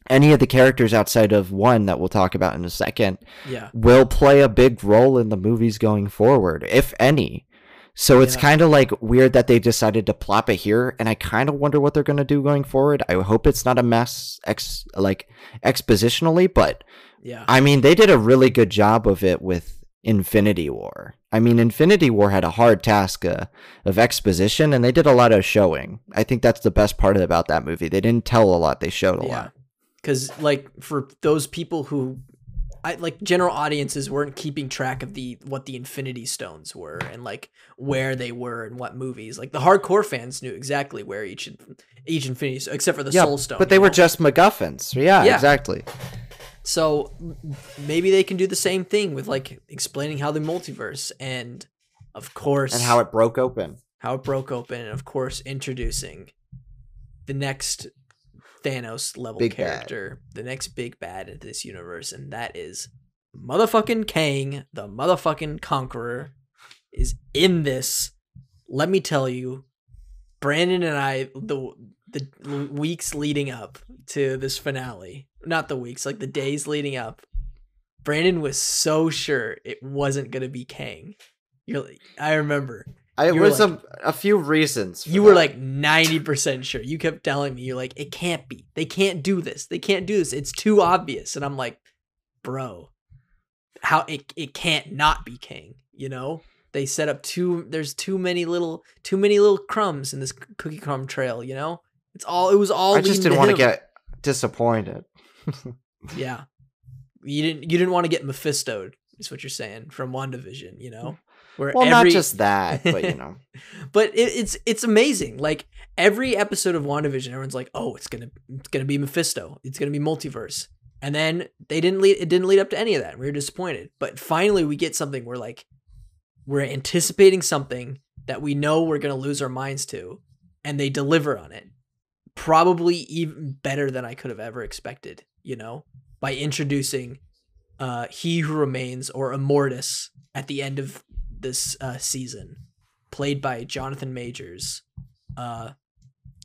any of the characters outside of one that we'll talk about in a second Yeah. will play a big role in the movies going forward, if any. So it's Yeah. kind of like weird that they decided to plop it here, and I kind of wonder what they're going to do going forward. I hope it's not a mess, ex like expositionally, but Yeah. I mean they did a really good job of it with Infinity War. I mean, Infinity War had a hard task uh, of exposition, and they did a lot of showing. I think that's the best part about that movie. They didn't tell a lot; they showed a yeah. lot. Because like for those people who, I like general audiences weren't keeping track of the what the Infinity Stones were and like where they were and what movies. Like the hardcore fans knew exactly where each each Infinity Stone, except for the yeah, Soul Stone. but they were know? just MacGuffins. Yeah, Yeah. exactly. So maybe they can do the same thing with like explaining how the multiverse and of course And how it broke open. how it broke open and of course introducing the next Thanos level Big bad. character, the next big bad in this universe and that is motherfucking Kang, the motherfucking conqueror is in this. Let me tell you, Brandon and I the the weeks leading up to this finale, not the weeks, like the days leading up, Brandon was so sure it wasn't gonna be Kang. You're, like- I remember I, was like- a, a few reasons. you were that. like ninety percent sure. You kept telling me you're like, it can't be. They can't do this. They can't do this. It's too obvious. And I'm like, bro, how it it can't not be Kang. You know, they set up too. There's too many little too many little crumbs in this cookie crumb trail. You know, it's all. It was all. I just didn't want to get disappointed. Yeah, you didn't. You didn't want to get Mephistoed. Is what you're saying from WandaVision. You know, where Well, not just that, but you know. but it, it's it's amazing. Like every episode of WandaVision, everyone's like, "Oh, it's gonna it's gonna be Mephisto. It's gonna be multiverse." And then they didn't lead. It didn't lead up to any of that. We were disappointed. But finally, we get something. We're like, we're anticipating something that we know we're gonna lose our minds to, and they deliver on it. Probably even better than I could have ever expected. You know, by introducing uh, He Who Remains or Immortus at the end of this uh, season, played by Jonathan Majors. Uh,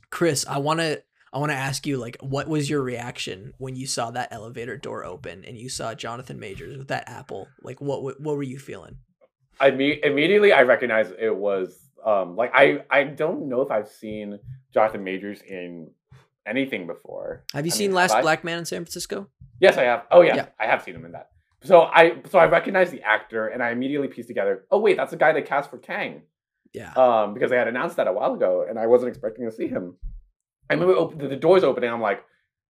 Chris, I want to I want to ask you like what was your reaction when you saw that elevator door open and you saw Jonathan Majors with that apple? Like what what, what were you feeling? I me- immediately I recognized it was um like I I don't know if I've seen Jonathan Majors in anything before. Have you I seen mean, Last? Black Man in San Francisco? Yes, I have. Oh yeah, Yeah. I have seen him in that. So I so I recognized the actor and I immediately pieced together. Oh wait, that's the guy they cast for Kang. Yeah. Um, because they had announced that a while ago and I wasn't expecting to see him. I remember open, the, the doors opening. I'm like,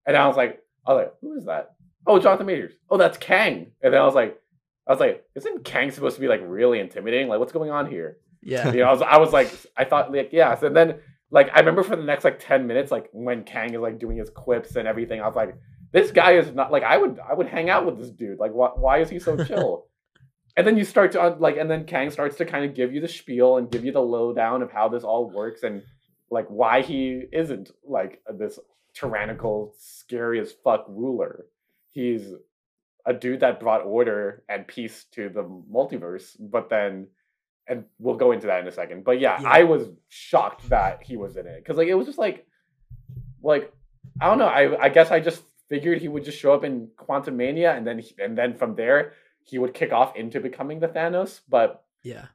and I was like, I was like, who is that? Oh, Jonathan Majors. Oh, that's Kang. And then I was like, I was like, isn't Kang supposed to be like really intimidating? Like, what's going on here? Yeah. you know, I was, I was like, I thought like, yeah. So then, like, I remember for the next like ten minutes, like when Kang is like doing his quips and everything, I was like, this guy is not like I would I would hang out with this dude. Like why why is he so chill? and then you start to uh, like and then Kang starts to kind of give you the spiel and give you the lowdown of how this all works and like why he isn't like this tyrannical, scary as fuck ruler. He's a dude that brought order and peace to the multiverse, but then and we'll go into that in a second. But yeah, Yeah. I was shocked that he was in it because like it was just like like I don't know. I I guess I just figured he would just show up in Quantumania and then he, and then from there he would kick off into becoming the Thanos. But Yeah.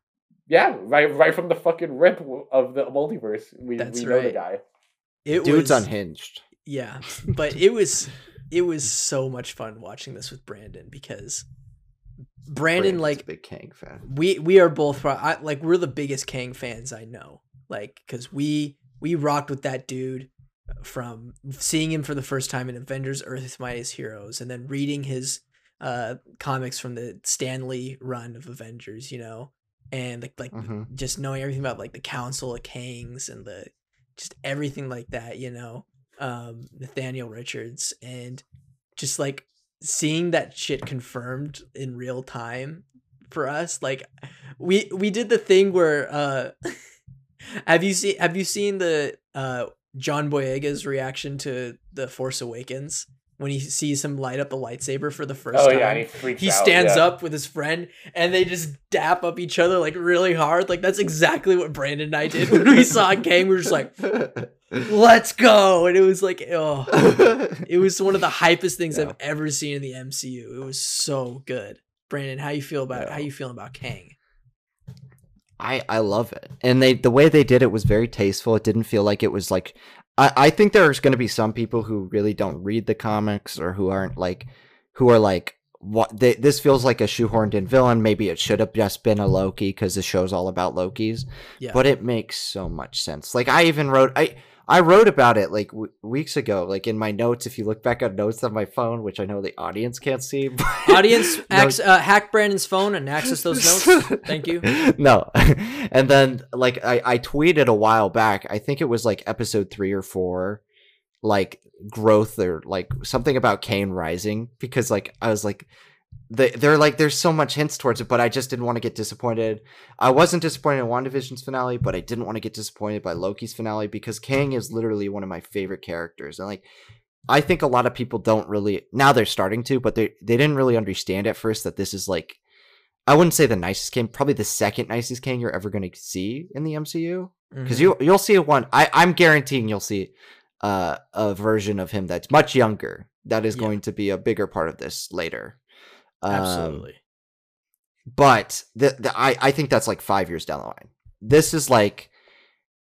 yeah, right right from the fucking rip of the multiverse, we That's we know the guy. It Dude's was unhinged. Yeah, but it was it was so much fun watching this with Brandon because Brandon Brandon's a like big Kang fan. we we are both I, like we're the biggest Kang fans I know. Like cuz we we rocked with that dude from seeing him for the first time in Avengers Earth's Mightiest Heroes and then reading his uh comics from the Stan Lee run of Avengers, you know. And like like Mhm. just knowing everything about like the Council of Kangs and the just everything like that, you know. Um Nathaniel Richards and just like seeing that shit confirmed in real time for us like we we did the thing where uh have you seen have you seen the uh John Boyega's reaction to the Force Awakens when he sees him light up the lightsaber for the first Oh time yeah, he he out, stands yeah. up with his friend and they just dap up each other like really hard. Like that's exactly what Brandon and I did when we saw Kang. We were just like, let's go. And it was like, oh, it was one of the hypest things Yeah. I've ever seen in the MCU. It was so good. Brandon, how you feel about how you feeling about Kang? I I love it, and they the way they did it was very tasteful. It didn't feel like it was like I I think there's going to be some people who really don't read the comics or who aren't like who are like what they, this feels like a shoehorned in villain. Maybe it should have just been a Loki because the show's all about Lokis. Yeah. But it makes so much sense. Like I even wrote I I wrote about it like w- weeks ago, like in my notes. If you look back at notes on my phone, which I know the audience can't see, Audience, ax- uh, hack Brandon's phone and access those notes. Thank you. no. and then like I, I tweeted a while back, I think it was like episode three or four, like growth or like something about Kang rising because like I was like they, they're like there's so much hints towards it, but I just didn't want to get disappointed. I wasn't disappointed in WandaVision's finale, but I didn't want to get disappointed by Loki's finale because Kang is literally one of my favorite characters. And like I think a lot of people don't really now they're starting to, but they they didn't really understand at first that this is like I wouldn't say the nicest Kang, probably the second nicest Kang you're ever going to see in the MCU. Because Mhm. you you'll see one. I I'm guaranteeing you'll see uh, a version of him that's much younger. That is Yeah. going to be a bigger part of this later. Um, absolutely. but the, the I I think that's like five years down the line. This is like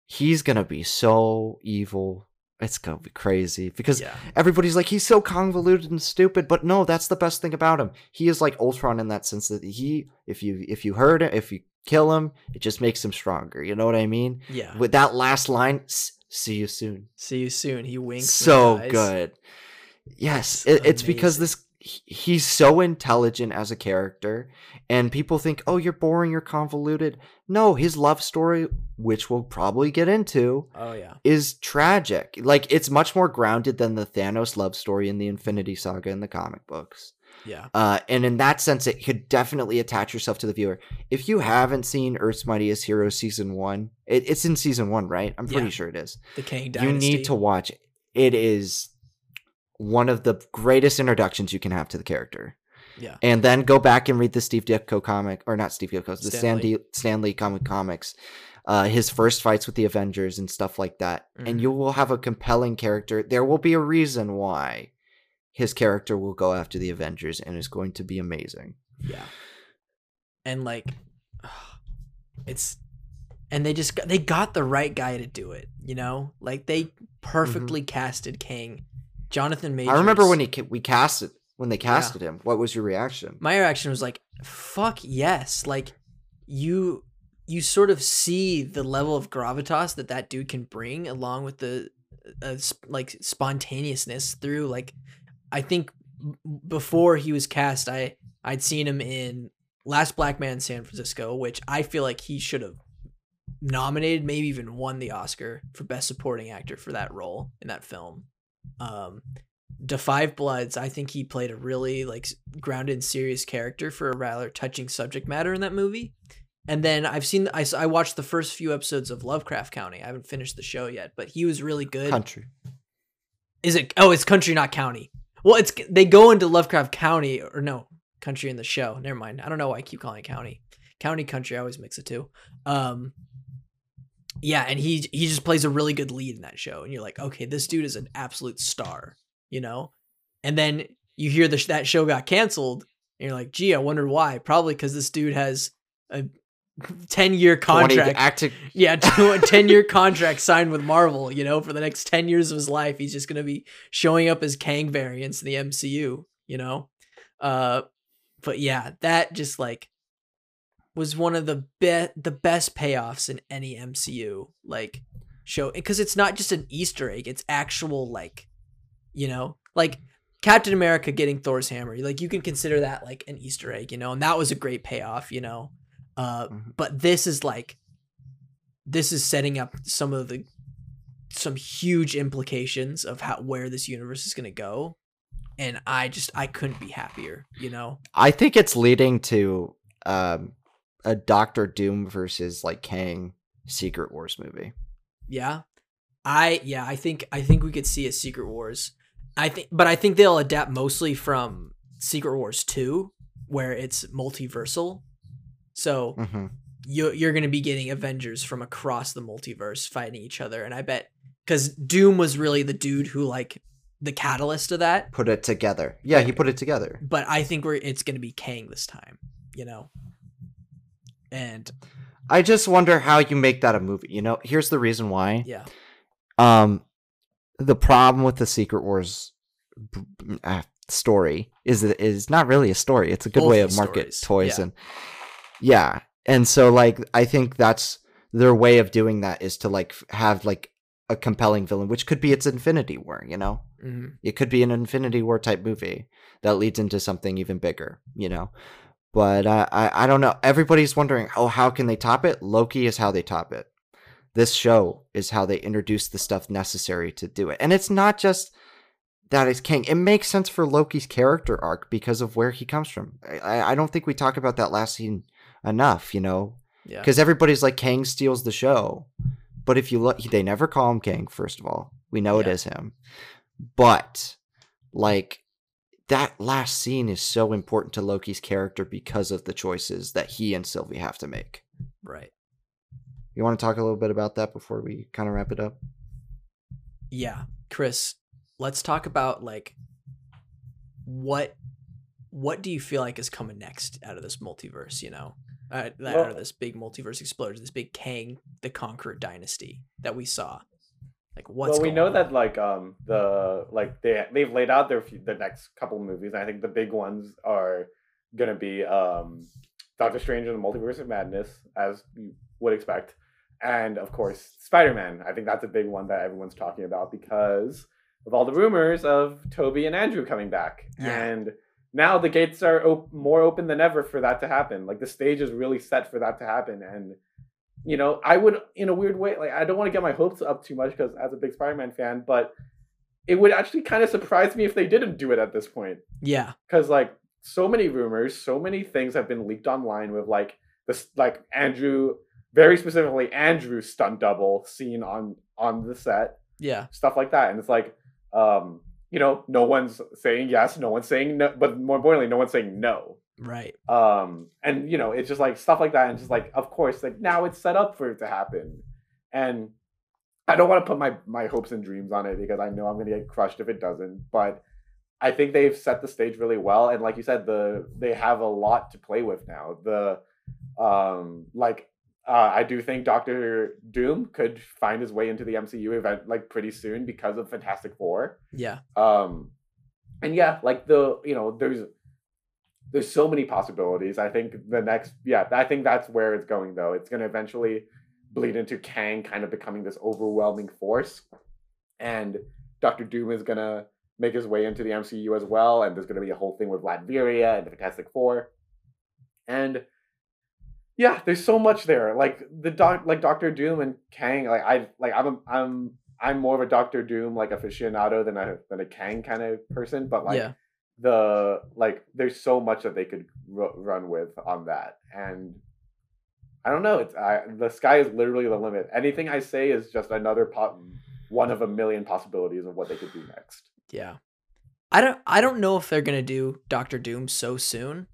he's gonna be so evil. It's gonna be crazy because yeah. everybody's like he's so convoluted and stupid but no that's the best thing about him he is like ultron in that sense that he if you if you hurt him if you kill him it just makes him stronger you know what i mean Yeah. with that last line see you soon See you soon. He winks. so good yes it, it's because this he's so intelligent as a character and people think oh you're boring you're convoluted no his love story which we'll probably get into Oh yeah. is tragic. Like it's much more grounded than the Thanos love story in the Infinity Saga in the comic books. Yeah. Uh, and in that sense, it could definitely attach yourself to the viewer. If you haven't seen Earth's Mightiest Heroes season one, it, it's in season one, right? I'm pretty Yeah. sure it is. The Kang You need to watch it. It is one of the greatest introductions you can have to the character. Yeah. And then go back and read the Steve Ditko comic, or not Steve Ditko, the Stan Stan Lee. Lee. Stan Lee comic comics, uh, his first fights with the Avengers and stuff like that. Mhm. And you will have a compelling character. There will be a reason why his character will go after the Avengers and is going to be amazing. Yeah. And like it's and they just got, they got the right guy to do it, you know? Like they perfectly casted Kang. Jonathan Majors. I remember when he we casted when they Yeah. casted him. What was your reaction? my reaction was like fuck yes. Like you you sort of see the level of gravitas that that dude can bring along with the uh, sp- like spontaneousness through like I think b- before he was cast I I'd seen him in Last Black Man in San Francisco which I feel like he should have nominated maybe even won the Oscar for best supporting actor for that role in that film um Da Five Bloods, I think he played a really like grounded, serious character for a rather touching subject matter in that movie. And then I've seen, I watched the first few episodes of Lovecraft County. I haven't finished the show yet, but he was really good. Country. Is it? Oh, it's country, not county. Well, it's they go into Lovecraft County or no country in the show. Never mind. I don't know why I keep calling it county. County, country. I always mix the two. Um, yeah, and he he just plays a really good lead in that show, and you're like, okay, this dude is an absolute star, you know. And then you hear the, that show got canceled, and you're like, gee, I wonder why. Probably because this dude has a ten year contract. active Yeah, a 10 year contract signed with Marvel, you know, for the next 10 years of his life. He's just going to be showing up as Kang variants in the MCU, you know? Uh, but yeah, that just like was one of the be- the best payoffs in any MCU like show because it's not just an Easter egg, it's actual like, you know, like Captain America getting Thor's hammer. Like you can consider that like an Easter egg, you know, and that was a great payoff, you know. Uh, Mhm. but this is like this is setting up some of the some huge implications of how where this universe is going to go and i just i couldn't be happier you know I think it's leading to um, a Doctor Doom versus like Kang Secret Wars movie. yeah i yeah i think i think we could see a secret wars i think but i think they'll adapt mostly from secret wars 2 where it's multiversal so hmm you, you're going to be getting avengers from across the multiverse fighting each other and i bet because doom was really the dude who like the catalyst of that Put it together. Yeah, he put it together. but I think we're it's gonna be Kang this time, you know. And I just wonder how you make that a movie. You know, here's the reason why. yeah, Um, the problem with the Secret Wars uh, story is that it is not really a story. It's a good Both way of market stories, toys yeah. and yeah, and so like I think that's their way of doing that is to like have like a compelling villain, which could be its Infinity War. You know, mhm, it could be an Infinity War type movie that leads into something even bigger. You know. But uh, I I don't know. Everybody's wondering, oh, how can they top it? Loki is how they top it this show is how they introduce the stuff necessary to do it. And it's not just that it's Kang. It makes sense for Loki's character arc because of where he comes from. I, I don't think we talk about that last scene enough, you know, yeah, because everybody's like Kang steals the show. But if you look, they never call him Kang. First of all, we know it Yeah. is him. But like that last scene is so important to Loki's character because of the choices that he and Sylvie have to make. right, You want to talk a little bit about that before we kind of wrap it up? yeah. Chris, let's talk about like what what do you feel like is coming next out of this multiverse? You know, uh, out Well- of this big multiverse explosion, this big Kang the Conqueror dynasty that we saw. Like what's well, we know on? that like um the like they they've laid out their few, the next couple movies. And I think the big ones are gonna be um Doctor Strange and the Multiverse of Madness, as you would expect, and of course Spider Man. I think that's a big one that everyone's talking about because of all the rumors of Tobey and Andrew coming back, Yeah. and now the gates are op- more open than ever for that to happen. Like the stage is really set for that to happen, and you know, I would in a weird way, like I don't want to get my hopes up too much because as a big Spider-Man fan, but it would actually kind of surprise me if they didn't do it at this point. yeah, Because like so many rumors, so many things have been leaked online with like this like Andrew very specifically Andrew's stunt double seen on on the set, yeah, stuff like that. And it's like um, you know, no one's saying yes, no one's saying no, but more importantly, no one's saying no right, um and you know it's just like stuff like that and just like of course like now it's set up for it to happen and i don't want to put my my hopes and dreams on it because i know i'm going to get crushed if it doesn't but i think they've set the stage really well and like you said the they have a lot to play with now. The um like uh, I do think Doctor Doom could find his way into the MCU event like pretty soon because of Fantastic Four. Yeah, um and yeah like the you know there's there's so many possibilities. I think the next yeah i think that's where it's going though. It's going to eventually bleed into kang kind of becoming this overwhelming force. And dr doom is going to make his way into the mcu as well and there's going to be a whole thing with latveria and the fantastic four. And yeah there's so much there. Like the doc like dr doom and kang like i like i'm i'm I'm more of a Doctor Doom like aficionado than a than a Kang kind of person, but like yeah. The like there's so much that they could ru- run with on that and i don't know it's I, the sky is literally the limit anything i say is just another po- one of a million possibilities of what they could do next Yeah. I don't I don't know if they're gonna do Doctor Doom so soon.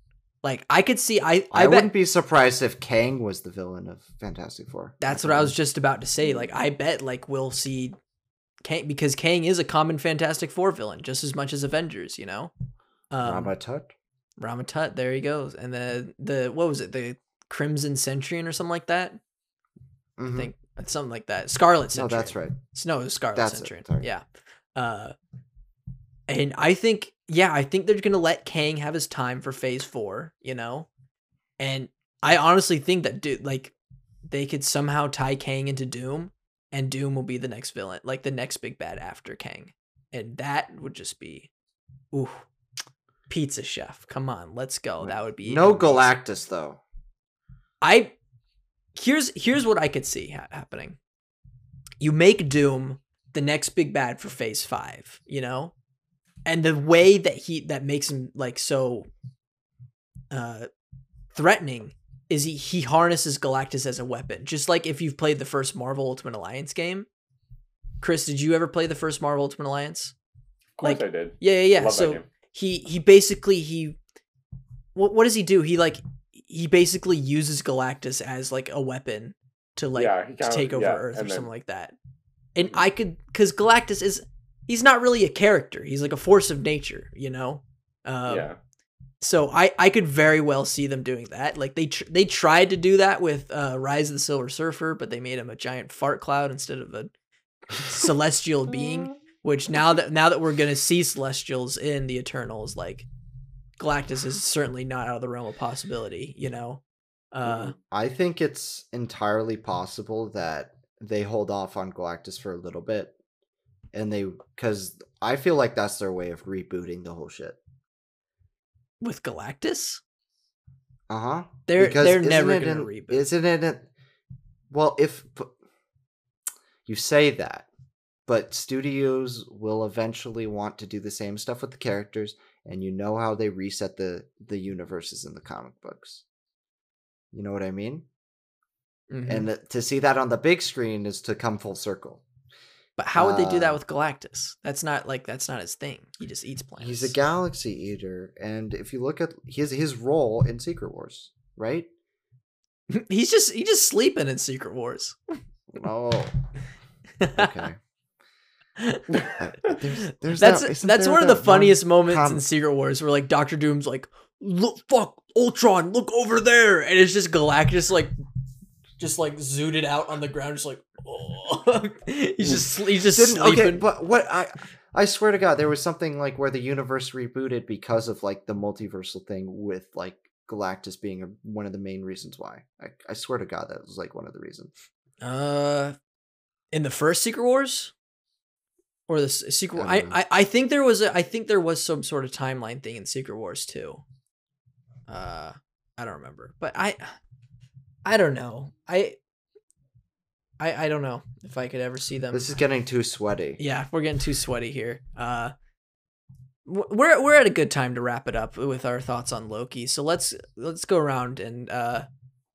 Like I could see I I, I, bet wouldn't be surprised if Kang was the villain of Fantastic Four. that's what I was just about to say. Like I bet like we'll see Kang because Kang is a common Fantastic Four villain just as much as Avengers, you know? Um Rama-Tut. Rama-Tut, there he goes. And the the what was it, the Crimson Centurion or something like that? I Mhm. think something like that. Scarlet No, Centurion. that's right. No, it was Scarlet That's Centurion. Yeah. Uh, and I think, yeah, I think they're gonna let Kang have his time for Phase Four. You know, and I honestly think that dude, like, they could somehow tie Kang into Doom, and Doom will be the next villain, like the next big bad after Kang, and that would just be, ooh, pizza chef. Come on, let's go. That would be No amazing. Galactus though. I here's here's what I could see ha- happening. You make Doom the next big bad for Phase Five, you know, and the way that he that makes him like so uh threatening is he he harnesses Galactus as a weapon, just like if you've played the first Marvel Ultimate Alliance game. Chris, did you ever play the first Marvel Ultimate Alliance? of course Like- i did Yeah, yeah, yeah. So he he basically he what what does he do? He like he basically uses Galactus as like a weapon to like yeah to take over yeah, Earth or then- something like that. And I could cuz Galactus is he's not really a character. He's like a force of nature, you know? Um yeah so I I could very well see them doing that. Like they tr- they tried to do that with uh Rise of the Silver Surfer, but they made him a giant fart cloud instead of a celestial being which now that now that we're gonna see celestials in the eternals like galactus is certainly not out of the realm of possibility you know uh. I think it's entirely possible that they hold off on Galactus for a little bit, and they because I feel like that's their way of rebooting the whole shit. With galactus Uh huh. they're Because they're never gonna an- reboot Isn't it? well, if you say that, but studios will eventually want to do the same stuff with the characters, and you know how they reset the the universes in the comic books. You know what I mean? Mhm. And th- to see that on the big screen is to come full circle. But how would they do that uh, with galactus? That's not like that's not his thing. He just eats planets He's a galaxy eater, and if you look at his his role in Secret Wars, right? he's just he's just sleeping in secret wars. Oh, okay. there's- there's that's that- that's one of the funniest moments in Secret Wars where like Doctor Doom's like, look, fuck, Ultron, look over there, and it's just Galactus like, just like zooted out on the ground, just like, oh, he's just he's just Didn't, sleeping. okay, but what I I swear to God, there was something like where the universe rebooted because of like the multiversal thing with like Galactus being a, one of the main reasons why. I, I swear to God, that was like one of the reasons. Uh, in the first Secret Wars, or the s- Secret, I I. I I think there was a I think there was some sort of timeline thing in Secret Wars too. Uh, I don't remember, but I, I don't know. I, I I don't know if I could ever see them. This is getting too sweaty. yeah, we're getting too sweaty here. Uh, we're we're at a good time to wrap it up with our thoughts on Loki. So let's let's go around and uh,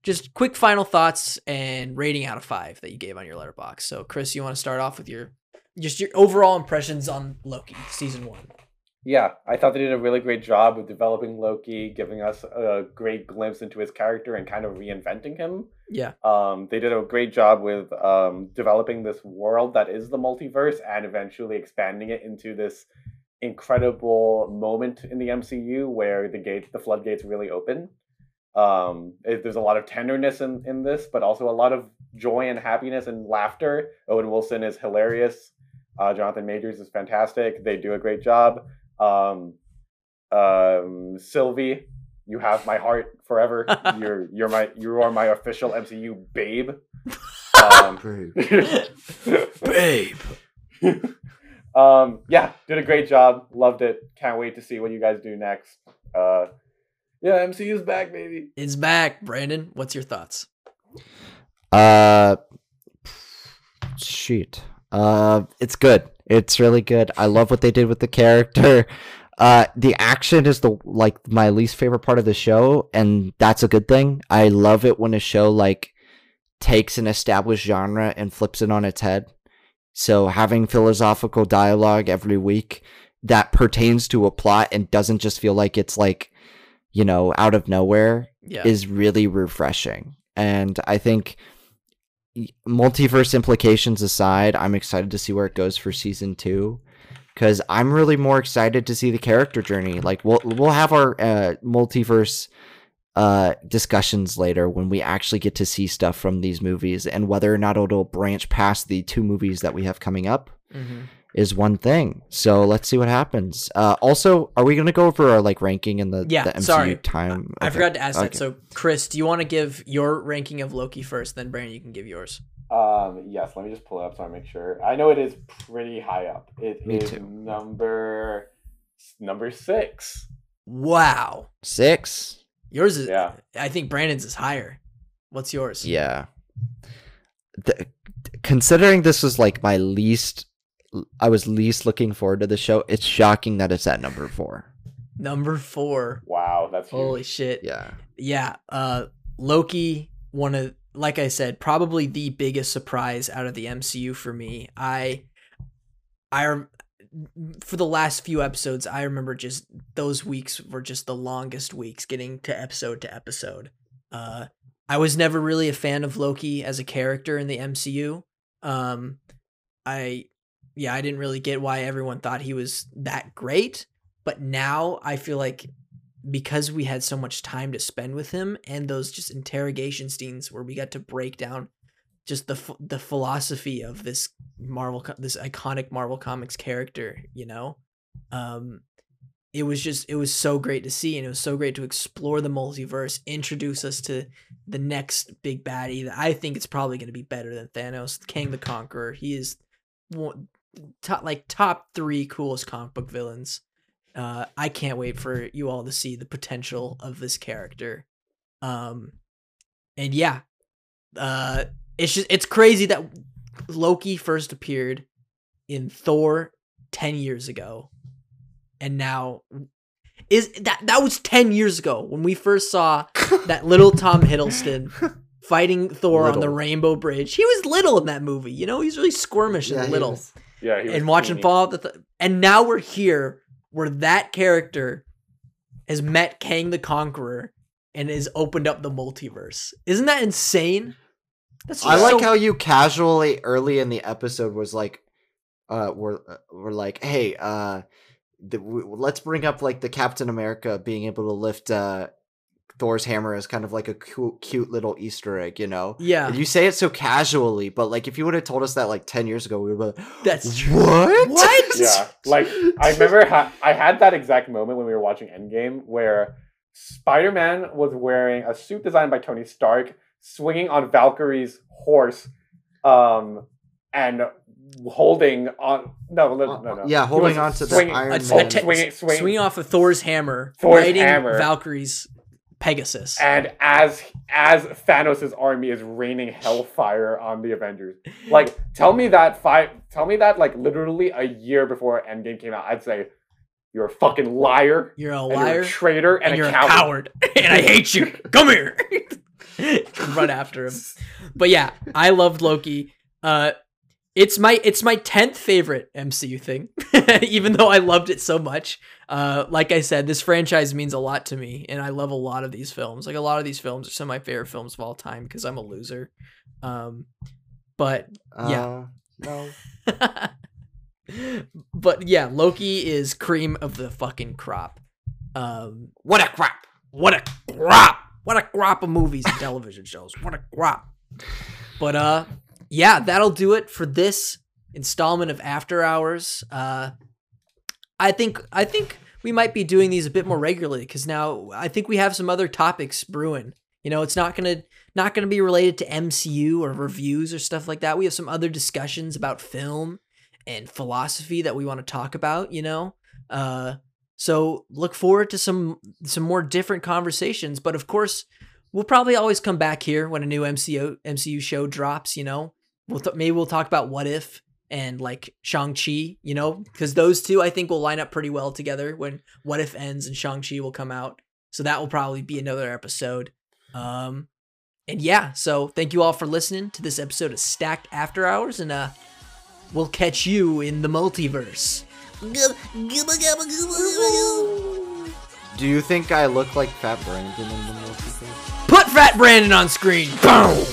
just quick final thoughts and rating out of five that you gave on your Letterboxd. So Chris, you want to start off with your just your overall impressions on Loki season one? Yeah, I thought they did a really great job with developing Loki, giving us a great glimpse into his character and kind of reinventing him. Yeah, Um, they did a great job with um, developing this world that is the multiverse and eventually expanding it into this incredible moment in the MCU where the gates, the floodgates, really open. Um, it- there's a lot of tenderness in, in this, but also a lot of joy and happiness and laughter. Owen Wilson is hilarious. Uh, Jonathan Majors is fantastic. They do a great job. Um, um, Sylvie, you have my heart forever. you're you're my you are my official MCU babe. Um, Babe. babe. um, yeah, did a great job. Loved it. Can't wait to see what you guys do next. Uh, yeah, MCU's back, baby. It's back, Brandon. What's your thoughts? Uh, shit. Uh, it's good. It's really good. I love what they did with the character. Uh, the action is the like my least favorite part of the show, and that's a good thing. I love it when a show like takes an established genre and flips it on its head. So having philosophical dialogue every week that pertains to a plot and doesn't just feel like it's like, you know, out of nowhere Yeah. is really refreshing. And I think multiverse implications aside, I'm excited to see where it goes for season 2 cuz I'm really more excited to see the character journey. Like we'll we'll have our uh, multiverse uh discussions later when we actually get to see stuff from these movies and whether or not it'll branch past the two movies that we have coming up Mhm. Is one thing. So let's see what happens. Uh, also, are we going to go over our like ranking in the, Yeah, the MCU sorry. time? I forgot to ask that. So, Chris, do you want to give your ranking of Loki first? Then, Brandon, you can give yours. Um, yes, let me just pull it up so I make sure. I know it is pretty high up. It is Me too. number number six. Wow. Six. Yours is, Yeah. I think Brandon's is higher. What's yours? Yeah. The, considering this was like my least, I was least looking forward to the show. It's shocking that it's at number four. Number four. Wow, that's huge. Holy shit. Yeah. yeah uh loki one of like i said probably the biggest surprise out of the mcu for me i i rem- for the last few episodes i remember just those weeks were just the longest weeks getting to episode to episode uh i was never really a fan of loki as a character in the mcu um i yeah i didn't really get why everyone thought he was that great but now i feel like because we had so much time to spend with him and those just interrogation scenes where we got to break down just the the philosophy of this Marvel this iconic Marvel Comics character, you know. Um it was just it was so great to see and it was so great to explore the multiverse, introduce us to the next big baddie that I think it's probably going to be better than Thanos, Kang the Conqueror. He is one, top like top 3 coolest comic book villains uh, I can't wait for you all to see the potential of this character. Um, and yeah, uh, it's just it's crazy that Loki first appeared in Thor ten years ago, and now is that that was ten years ago when we first saw that little Tom Hiddleston fighting Thor on the Rainbow Bridge. He was little in that movie, you know. He's really squirmish and little Yeah, he and watching teeny. fall the th- and now we're here where that character has met Kang the Conqueror and has opened up the multiverse. Isn't that insane? That's I just like how you casually early in the episode was like, uh, we're uh, we're like, hey, uh, the, w- let's bring up like the Captain America being able to lift uh Thor's hammer as kind of like a cute, cute little Easter egg, you know. yeah, And you say it so casually, but like if you would have told us that like ten years ago, we would have that's true. what? What? Yeah, like I remember ha- I had that exact moment when we were watching Endgame where Spider-Man was wearing a suit designed by Tony Stark, swinging on Valkyrie's horse, um, and holding on. No, no, no, no. Yeah, holding on to the swinging- Iron A- Man. swinging, swinging, swinging off of Thor's hammer, Thor's riding hammer. Valkyrie's Pegasus. and as as Thanos' army is raining hellfire on the Avengers. Like, tell me that five tell me that like literally a year before Endgame came out, I'd say you're a fucking liar. you're a and you're liar a traitor and, and, you're a a coward. coward, and I hate you. Come here. Run after him. But yeah, I loved Loki. Uh it's my it's my 10th favorite MCU thing. Even though I loved it so much. Uh like I said, this franchise means a lot to me and I love a lot of these films. Like a lot of these films are some of my favorite films of all time because I'm a loser. Um but yeah. Uh, no. but yeah, Loki is cream of the fucking crop. Um, what a crop! What a crop! What a crop of movies and television shows. What a crop! But uh, yeah, that'll do it for this installment of After Hours. Uh, I think I think we might be doing these a bit more regularly because now I think we have some other topics brewing. You know, it's not gonna not gonna be related to MCU or reviews or stuff like that. We have some other discussions about film and philosophy that we want to talk about. You know, uh, so look forward to some some more different conversations. But of course, we'll probably always come back here when a new MCU MCU show drops. You know, we'll t- maybe we'll talk about what if and like Shang-Chi, you know, because those two I think will line up pretty well together when What If ends and Shang-Chi will come out. So that will probably be another episode. Um and yeah, so thank you all for listening to this episode of Stacked After Hours and uh we'll catch you in the multiverse. Do you think I look like Fat Brandon in the multiverse? Put Fat Brandon on screen. Boom.